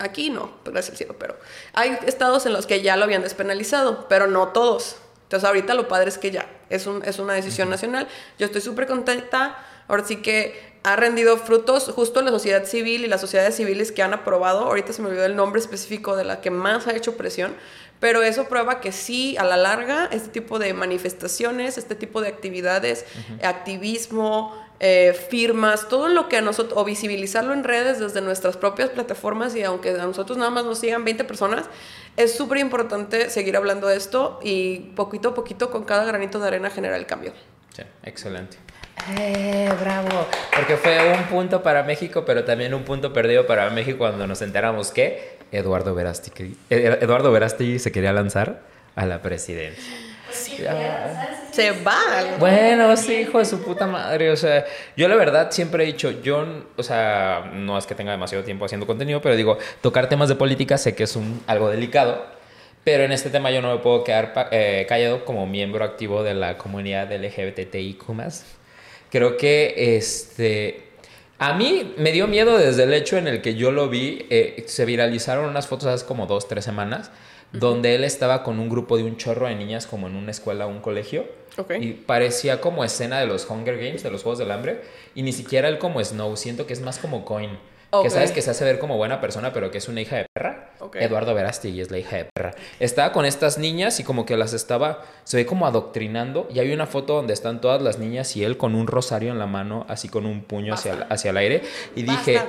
Aquí no, gracias al cielo, pero hay estados en los que ya lo habían despenalizado, pero no todos. Entonces ahorita lo padre es que ya, es, un, es una decisión nacional. Yo estoy súper contenta, ahora sí que ha rendido frutos justo la sociedad civil y las sociedades civiles que han aprobado, ahorita se me olvidó el nombre específico de la que más ha hecho presión, pero eso prueba que sí, a la larga, este tipo de manifestaciones, este tipo de actividades, activismo, eh, firmas, todo lo que a nosotros, o visibilizarlo en redes desde nuestras propias plataformas y aunque a nosotros nada más nos sigan 20 personas, es súper importante seguir hablando de esto y poquito a poquito con cada granito de arena generar el cambio. Sí, excelente. ¡Eh, bravo! Porque fue un punto para México, pero también un punto perdido para México cuando nos enteramos que Eduardo Verástegui, Eduardo Verástegui se quería lanzar a la presidencia. Se va. Bueno, sí, hijo de su puta madre. O sea, yo la verdad siempre he dicho, yo, o sea, no es que tenga demasiado tiempo haciendo contenido, pero digo, tocar temas de política sé que es un, algo delicado, pero en este tema yo no me puedo quedar eh, callado como miembro activo de la comunidad LGBTIQ+. Creo que este... A mí me dio miedo desde el hecho en el que yo lo vi. eh, se viralizaron unas fotos hace como dos, tres semanas, donde él estaba con un grupo de un chorro de niñas como en una escuela o un colegio. Y parecía como escena de los Hunger Games, de los Juegos del Hambre. Y ni siquiera él como Snow, siento que es más como Coin. Que sabes que se hace ver como buena persona, pero que es una hija de perra. Ok. Eduardo Verástegui es la hija de perra. Estaba con estas niñas y como que las estaba, se ve como adoctrinando. Y hay una foto donde están todas las niñas y él con un rosario en la mano, así con un puño hacia, el- hacia el aire. Y dije.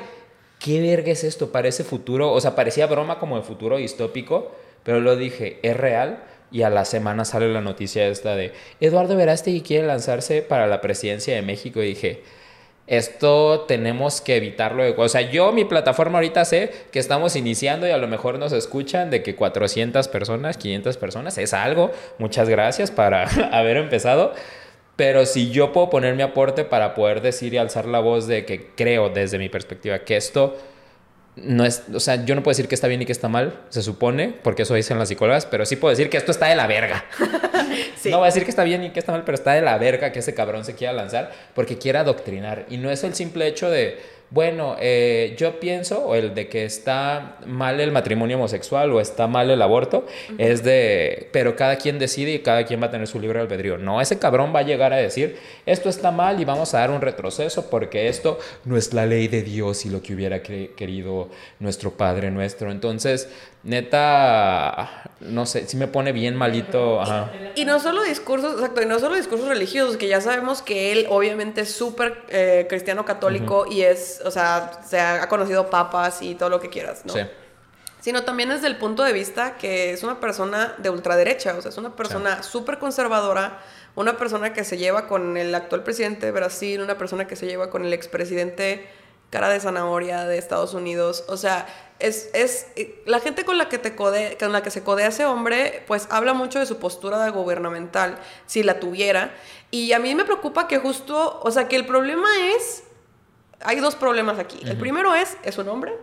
¿qué verga es esto? Parece futuro, o sea, parecía broma como de futuro distópico, pero lo dije, es real. Y a la semana sale la noticia esta de Eduardo Verástegui quiere lanzarse para la presidencia de México. Y dije, esto tenemos que evitarlo. O sea, yo, mi plataforma ahorita sé que estamos iniciando y a lo mejor nos escuchan de que 400 personas, 500 personas, es algo. Muchas gracias para haber empezado. Pero si yo puedo poner mi aporte para poder decir y alzar la voz de que creo desde mi perspectiva que esto no es, o sea, yo no puedo decir que está bien y que está mal, se supone, porque eso dicen las psicólogas, pero sí puedo decir que esto está de la verga. Sí. No voy a decir que está bien y que está mal, pero está de la verga que ese cabrón se quiera lanzar porque quiere adoctrinar. Y no es el simple hecho de bueno, eh, yo pienso, o el de que está mal el matrimonio homosexual o está mal el aborto, es de, pero cada quien decide y cada quien va a tener su libre albedrío. No, ese cabrón va a llegar a decir, esto está mal y vamos a dar un retroceso porque esto no es la ley de Dios y lo que hubiera querido nuestro Padre nuestro. Entonces, neta, no sé, sí me pone bien malito. Ajá. Y no solo discursos, exacto, y no solo discursos religiosos, que ya sabemos que él obviamente es súper eh, cristiano católico y es, o sea, se ha, ha conocido papas y todo lo que quieras, ¿no? Sí. Sino también desde el punto de vista que es una persona de ultraderecha, o sea, es una persona súper conservadora, una persona que se lleva con el actual presidente de Brasil, una persona que se lleva con el expresidente cara de zanahoria de Estados Unidos, o sea, es, es la gente con la que te code, con la que se codea ese hombre, pues habla mucho de su postura gubernamental, si la tuviera, y a mí me preocupa que justo, o sea, que el problema es, hay dos problemas aquí. El primero es, es un hombre,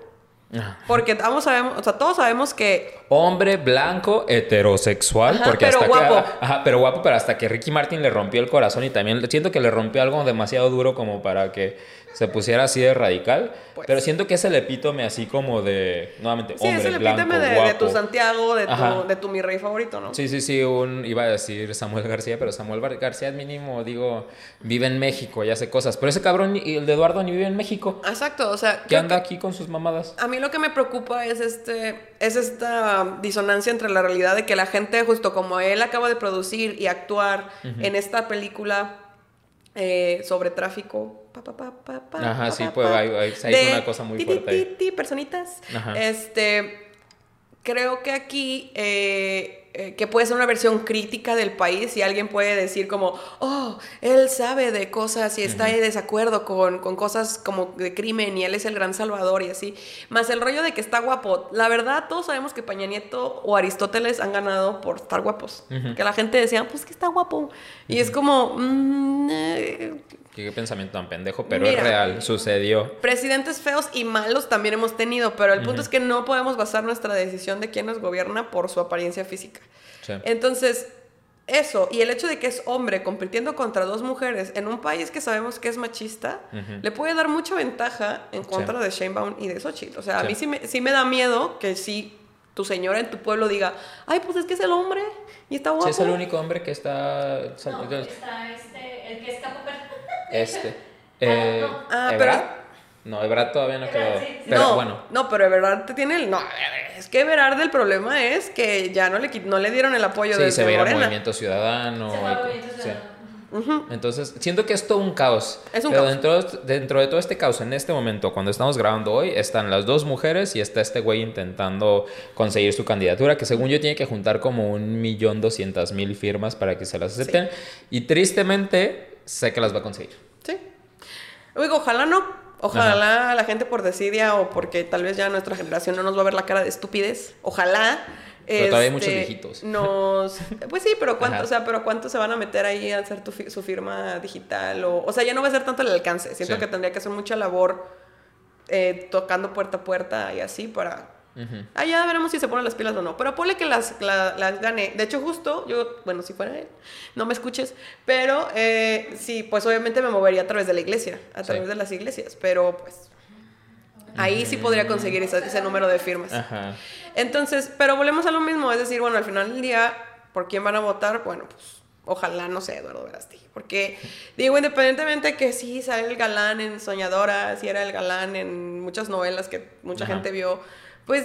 Ajá. porque todos sabemos, o sea, todos sabemos que Hombre blanco, heterosexual, Ajá, porque pero hasta guapo. que ajá, pero guapo, pero hasta que Ricky Martin le rompió el corazón y también siento que le rompió algo demasiado duro como para que se pusiera así de radical, Pues. pero siento que es el epítome así como de nuevamente Sí, hombre es el blanco, epítome de, de guapo. tu Santiago, de tu, de tu mi rey favorito, ¿no? Sí, sí, sí, un, iba a decir Samuel García, pero Samuel García mínimo, digo, vive en México y hace cosas. Pero ese cabrón, y el de Eduardo, ni vive en México. Exacto, o sea, ¿Qué anda que aquí con sus mamadas? a mí lo que me preocupa es este es esta disonancia entre la realidad de que la gente justo como él acaba de producir y actuar en esta película eh, sobre tráfico pa, pa, pa, pa, pa, Ajá, pa, sí, pues, hay- hay- de una cosa muy ti, fuerte ahí. ti, ti, personitas Ajá. este creo que aquí eh, eh, que puede ser una versión crítica del país y alguien puede decir como, oh, él sabe de cosas y está en desacuerdo con, con cosas como de crimen y él es el gran salvador y así. Más el rollo de que está guapo. La verdad, todos sabemos que Peña Nieto o Aristóteles han ganado por estar guapos. Que la gente decía, pues que está guapo. Y es como, mm, eh, Qué, qué pensamiento tan pendejo, pero Mira. es real, sucedió. Presidentes feos y malos también hemos tenido, pero el punto es que no podemos basar nuestra decisión de quién nos gobierna por su apariencia física. Sí. Entonces, eso, y el hecho de que es hombre compitiendo contra dos mujeres en un país que sabemos que es machista, le puede dar mucha ventaja en Sí. contra de Sheinbaum y de Xochitl. O sea, a Sí. mí sí me, sí me da miedo que si tu señora en tu pueblo diga, ay, pues es que es el hombre y está guapo. Sí, es el único hombre que está... No, está este, el que es capo per- Este. Eh, no. Ah, ¿Ebrard? No, Ebrard todavía no quedó. sí, sí. Pero no, bueno. no, pero Everard te tiene el... No, es que Everard el problema es que ya no le, no le dieron el apoyo Sí, de, se de va a ir a Morena. Movimiento Ciudadano. Se y- va a Movimiento sí. Ciudadano. Ujú. Entonces, siento que es todo un caos. Es un Pero caos. Dentro, dentro de todo este caos, en este momento, cuando estamos grabando hoy, están las dos mujeres y está este güey intentando conseguir su candidatura, que según yo tiene que juntar como un millón doscientas mil firmas para que se las acepten. Y tristemente, sé que las va a conseguir. Sí. Digo, ojalá no. Ojalá la gente por desidia o porque tal vez ya nuestra generación no nos va a ver la cara de estupidez. Ojalá. Pero todavía hay este, muchos viejitos. Nos, pues sí, pero cuánto, Ajá. o sea, pero cuánto se van a meter ahí a hacer tu su firma digital o, o sea, ya no va a ser tanto el alcance. Siento Sí. que tendría que hacer mucha labor eh, tocando puerta a puerta y así para Ujú. Ah, ya veremos si se ponen las pilas o no. Pero ponle que las, la- las gane. De hecho, justo, yo, bueno, si fuera él, no me escuches. Pero eh, sí, pues obviamente me movería a través de la iglesia, a Sí. través de las iglesias. Pero pues ahí sí podría conseguir ese número de firmas. Ajá. Entonces, pero volvemos a lo mismo. Es decir, bueno, al final del día, ¿por quién van a votar? Bueno, pues ojalá, no sé, Eduardo Verástegui. Porque, digo, independientemente que sí sale el galán en Soñadora, si era el galán en muchas novelas que mucha Ajá. gente vio, pues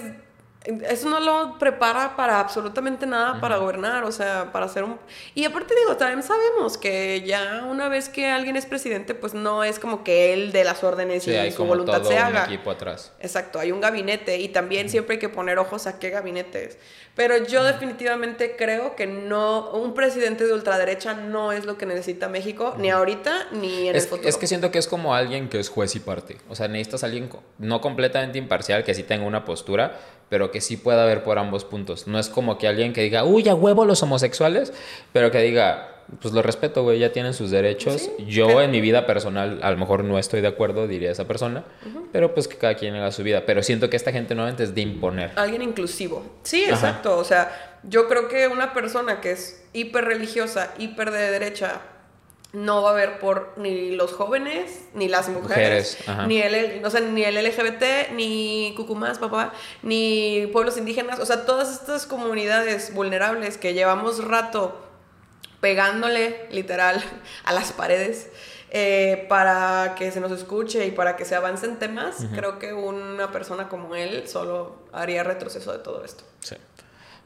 eso no lo prepara para absolutamente nada para gobernar, o sea, para hacer un... Y aparte digo, también sabemos que ya una vez que alguien es presidente, pues no es como que él de las órdenes Sí, y hay su como voluntad todo se un haga. equipo atrás. Exacto, hay un gabinete y también siempre hay que poner ojos a qué gabinete es. Pero yo definitivamente creo que no, un presidente de ultraderecha no es lo que necesita México, ni ahorita ni en Es, el futuro. es que siento que es como alguien que es juez y parte. O sea, necesitas alguien no completamente imparcial, que sí tenga una postura, pero que sí pueda ver por ambos puntos. No es como que alguien que diga, uy, a huevo los homosexuales, pero que diga, pues lo respeto, güey, ya tienen sus derechos. Sí, Yo en mi vida personal, a lo mejor no estoy de acuerdo, diría esa persona, pero pues que cada quien haga su vida. Pero siento que esta gente nuevamente es de imponer. Alguien inclusivo. Sí, Ajá. exacto. O sea, yo creo que una persona que es hiper religiosa, hiper de derecha, no va a haber por ni los jóvenes, ni las mujeres, ni el, o sea, ni el LGBT, ni Cucumás, papá, ni pueblos indígenas, o sea, todas estas comunidades vulnerables que llevamos rato pegándole literal a las paredes eh, para que se nos escuche y para que se avancen temas, creo que una persona como él solo haría retroceso de todo esto. Sí.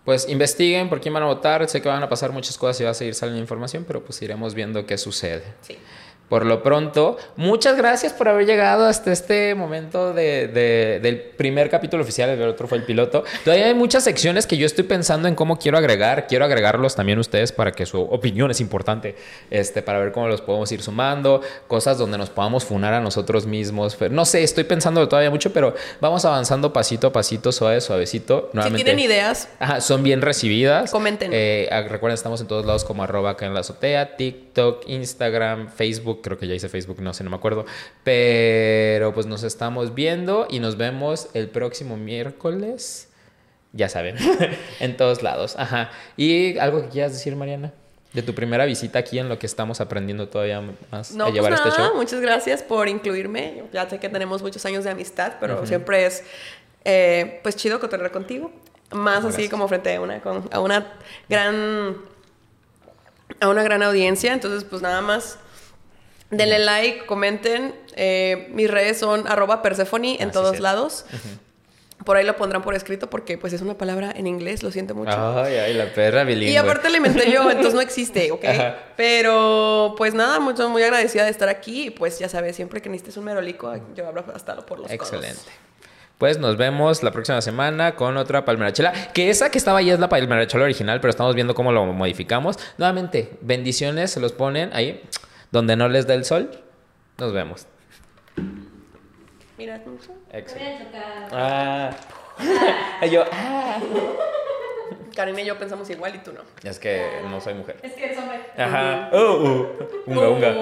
Pues investiguen por quién van a votar. Sé que van a pasar muchas cosas y va a seguir saliendo información, pero pues iremos viendo qué sucede. Sí. Por lo pronto, muchas gracias por haber llegado hasta este momento de, de- del primer capítulo oficial, el otro fue el piloto. Todavía hay muchas secciones que yo estoy pensando en cómo quiero agregar. Quiero agregarlos también ustedes para que su opinión es importante, este, para ver cómo los podemos ir sumando, cosas donde nos podamos funar a nosotros mismos. No sé, estoy pensando todavía mucho, pero vamos avanzando pasito a pasito, suave, suavecito. Si tienen ideas, Ajá, son bien recibidas. Comenten. Eh, ah, recuerden, estamos en todos lados como arroba acá en la azotea, TikTok, Instagram, Facebook. Creo que ya hice Facebook, no sé, no me acuerdo. Pero pues nos estamos viendo y nos vemos el próximo miércoles. Ya saben, en todos lados. Ajá. ¿Y algo que quieras decir, Mariana? De tu primera visita aquí en lo que estamos aprendiendo todavía más no, a llevar pues este nada, show. muchas gracias por incluirme. Ya sé que tenemos muchos años de amistad, pero siempre es eh, pues chido cotorrear contigo. Más así como frente a una, con- a una gran a una gran audiencia. Entonces, pues nada más. Denle like, comenten. Eh, mis redes son arroba Persephone en Ah, sí, todos lados. Por ahí lo pondrán por escrito porque pues es una palabra en inglés, lo siento mucho. Ay, ay, la perra bilingüe. Y aparte la inventé yo, entonces no existe, ¿ok? Ajá. Pero pues nada, mucho, muy agradecida de estar aquí. Y pues ya sabes, siempre que necesites un merolico, yo hablo hasta por los codos. Excelente. Pues nos vemos la próxima semana con otra palmerachela. Que esa que estaba ahí es la palmerachela original, pero estamos viendo cómo lo modificamos. Nuevamente, bendiciones, se los ponen ahí, donde no les da el sol. Nos vemos. Mira. Excelente. Voy a chocar. Ah. Yo, ah. Karina y yo pensamos igual y tú no. Es que no soy mujer. Es que eres hombre. Ajá. Uh, uh. Unga, unga.